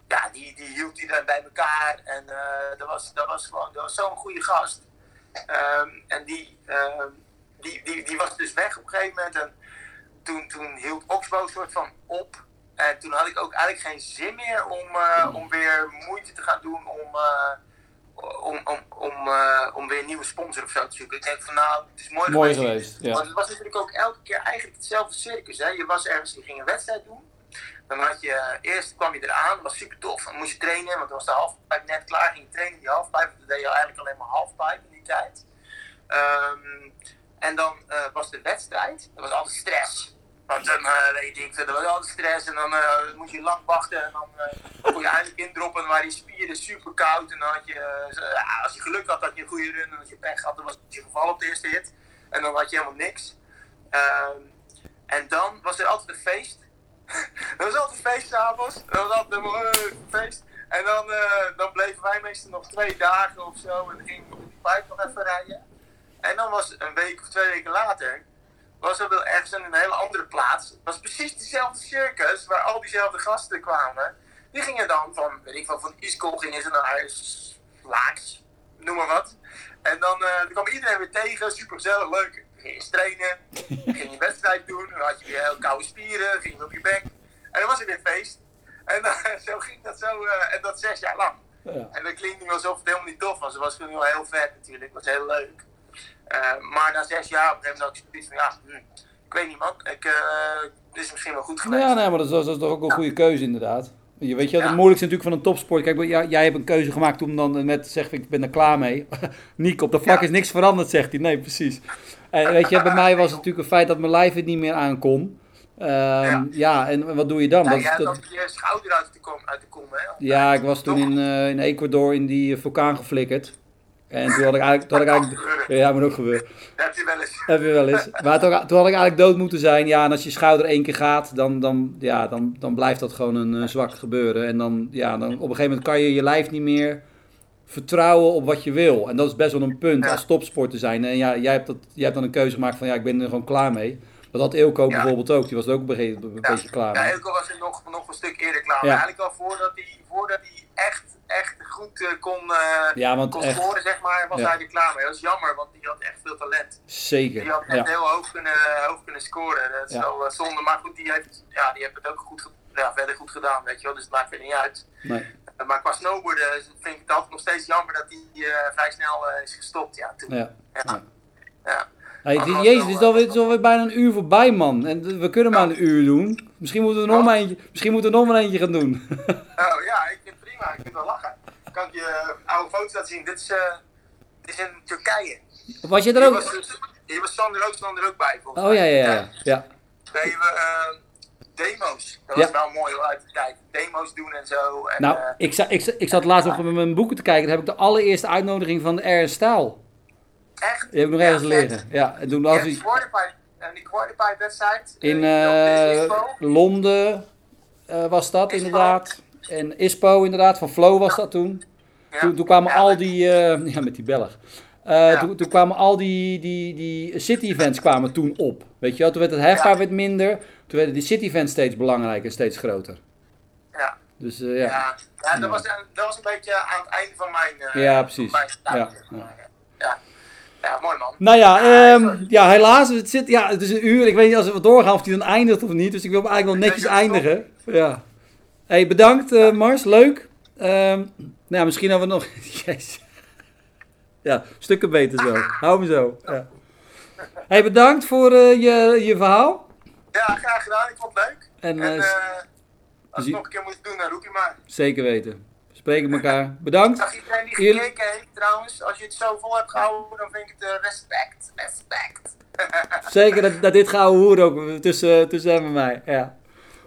ja, die, die hield iedereen bij elkaar. En dat, was, dat was gewoon dat was zo'n goede gast. Ehm, en die, ehm, die, die, die was dus weg op een gegeven moment. En toen, toen hield Oxbow expo soort van op. En toen had ik ook eigenlijk geen zin meer om, eh, om weer moeite te gaan doen om, eh, om, om, om, eh, om weer een nieuwe sponsor of zo te zoeken. Ik denk van nou, het is mooi, Mooi geweest. geweest, ja. Want het was natuurlijk ook elke keer eigenlijk hetzelfde circus. Hè? Je was ergens, je ging een wedstrijd doen. Dan had je, eerst kwam je eraan, dat was super tof. Dan moest je trainen, want dan was de halfpipe net klaar. Ging je trainen die halfpipe, dat deed je eigenlijk alleen maar halfpipe in die tijd. Ehm, en dan was de wedstrijd, dat was altijd stress. Want dan eh, weet ik, dat altijd stress en dan eh, moest je lang wachten en dan eh, kon je eindelijk indroppen en waren je spieren super koud. En dan had je, als je geluk had, had je een goede run en als je pech had, dan was je gevallen op de eerste hit. En dan had je helemaal niks. Ehm, en dan was er altijd een feest. er was altijd een feest s'avonds. Er was altijd een feest. En dan, dan bleven wij meestal nog twee dagen of zo. En dan gingen die pijp nog even rijden. En dan was een week of twee weken later. Was er wel ergens in een hele andere plaats. Het was precies dezelfde circus. Waar al diezelfde gasten kwamen. Die gingen dan van, weet ik wel, van Iskol gingen ze naar Laaks. Noem maar wat. En dan, eh, dan kwam iedereen weer tegen. Super gezellig, leuk. Ging je trainen. Dan ging je wedstrijd doen. Dan had je weer heel koude spieren. Ging je op je bek. En dan was er weer feest. En dan, zo ging dat zo. eh, en dat zes jaar lang. Ja. En dat klinkt nu alsof het helemaal niet tof was. Het was gewoon heel vet natuurlijk. Het was heel leuk. Eh, maar na zes jaar op een gegeven moment had ik zoiets van, ja, hm, ik weet niet man. Ik, eh, het is misschien wel goed geweest. Ja, nee, maar dat is, dat is toch ook een goede keuze inderdaad. Je weet je, het Ja. moeilijkste natuurlijk van een topsport. Kijk, ja, jij hebt een keuze gemaakt toen dan net zegt ik ben er klaar mee. Niek, op de vlak Ja. is niks veranderd, zegt hij. Nee, precies. En weet je, bij mij was het natuurlijk een feit dat mijn lijf het niet meer aankon. Ehm, ja. en wat doe je dan? Ja, Dat dat- je schouder uit de kom, uit de kom hè? ja, ik was toen in, eh, in Ecuador in die eh, vulkaan geflikkerd. En toen had ik eigenlijk... Toen had ik eigenlijk ja, moet ook gebeuren. Dat heb je wel eens. Heb je wel eens. Maar toen, toen had ik eigenlijk dood moeten zijn. Ja, en als je schouder één keer gaat, dan, dan, ja, dan, dan blijft dat gewoon een eh, zwak gebeuren. En dan, ja, dan op een gegeven moment kan je je lijf niet meer vertrouwen op wat je wil. En dat is best wel een punt als topsporter zijn. En ja, jij hebt, dat, jij hebt dan een keuze gemaakt van ja, ik ben er gewoon klaar mee. Dat had Eelco Ja. bijvoorbeeld ook. Die was er ook een, beetje- een Ja. beetje klaar Ja, mee. Elko was er nog, nog een stuk eerder klaar. Ja. Maar eigenlijk al voordat hij, voordat hij echt, echt goed kon, eh, Ja, want kon echt, scoren, zeg maar, was Ja. hij er klaar mee. Dat is jammer, want die had echt veel talent. zeker. Die had echt heel hoog kunnen, hoog kunnen scoren. Dat is wel eh, zonde. Maar goed, die heeft, ja, die heeft het ook goed, ja, verder goed gedaan, weet je wel. Dus het maakt verder niet uit. Nee. Eh, maar qua snowboarden vind ik het altijd nog steeds jammer dat hij vrij snel is gestopt. Ja, toen. Ja. Ja. Ja. Ja. Hey, het is, jezus, het is alweer, het is alweer bijna een uur voorbij, man. En we kunnen maar een uur doen. Misschien moeten we er nog maar eentje, misschien moeten we nog maar eentje gaan doen. Oh ja, ik prima. Ik vind wel lachen. Kan ik je eh, oude foto's laten zien? Dit is, eh, dit is in Turkije. Was je er Hier ook? was, dus- hier was Sander Oostlander ook bij. volgens Oh ja, ja, ja. ja. ja. Deden we eh, demo's. Dat Ja. was wel mooi uit de tijd. Demo's doen en zo. En, Nou, eh, ik, za- ik, ik zat laatst nog met mijn boeken te kijken. Dan heb ik de allereerste uitnodiging van de R Staal. echt. Die heb ik nog ergens liggen. Ja, en toen was hij en die quarterpipe wedstrijd. in eh, eh. Londen eh, was dat Ispo. inderdaad. En ISPO inderdaad, van Flow was dat toen. Ja. Toen, toen kwamen al die, eh, ja met die Belg. Eh, Ja. toen, toen kwamen al die, die, die city events kwamen toen op. Weet je wel, toen werd het hefbaar werd minder. Toen werden die city events steeds belangrijker en steeds groter. Ja. Dus eh, Ja, ja. ja. dat, was, een- dat was een beetje aan het einde van mijn... eh, Ja, precies. mijn Ja, ja. ja, mooi man. Nou ja, ehm, ja, helaas. Het, zit, ja, het is een uur. Ik weet niet als we doorgaan of die dan eindigt of niet. Dus ik wil eigenlijk wel netjes eindigen. Ja. Hey, bedankt eh, Mars. Leuk. Ehm, nou, ja, misschien hebben we nog... Jezus. Ja, stukken beter zo. Hou me zo. Ja. Hey, bedankt voor eh, je, je verhaal. Ja, graag gedaan. Ik vond het leuk. En En eh, als nog een keer moet doen, dan roep je maar. zeker weten. We spreken elkaar. Bedankt. Zag iedereen die gekeken heeft trouwens, als je het zo vol hebt gehouden, dan vind ik het respect. Respect. Zeker dat, dat dit gouden hoer ook tussen, tussen hem en mij. Ja.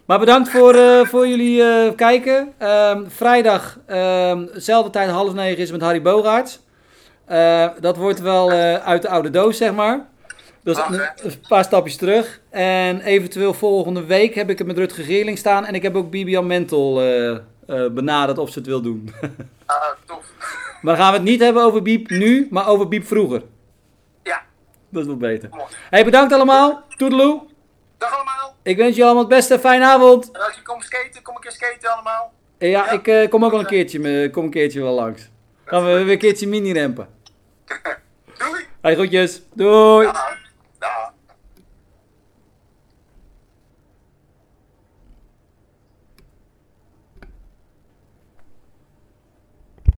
Maar bedankt voor, eh, voor jullie eh, kijken. Ehm, vrijdag, ehm dezelfde tijd, half negen, is met Harry Bogaerts. Eh, dat wordt wel uit de oude doos, zeg maar. Dus een, hè? een paar stapjes terug. En eventueel volgende week heb ik het met Rutger Geerling staan. En ik heb ook Bibian Mentel benaderd of ze het wil doen. Ah, tof. maar dan gaan we het niet hebben over Biep nu, maar over Biep vroeger. Ja, Dat is wel beter. mooi. Hey, bedankt allemaal. Toedeloe. Dag allemaal. Ik wens je allemaal het beste. Fijne avond. En als je komt skaten, kom een keer skaten allemaal. Ja, Ja. ik eh, kom ook wel een keertje, kom een keertje wel langs. Gaan we weer een keertje mini-rempen. Doei. Hey, groetjes. Doei.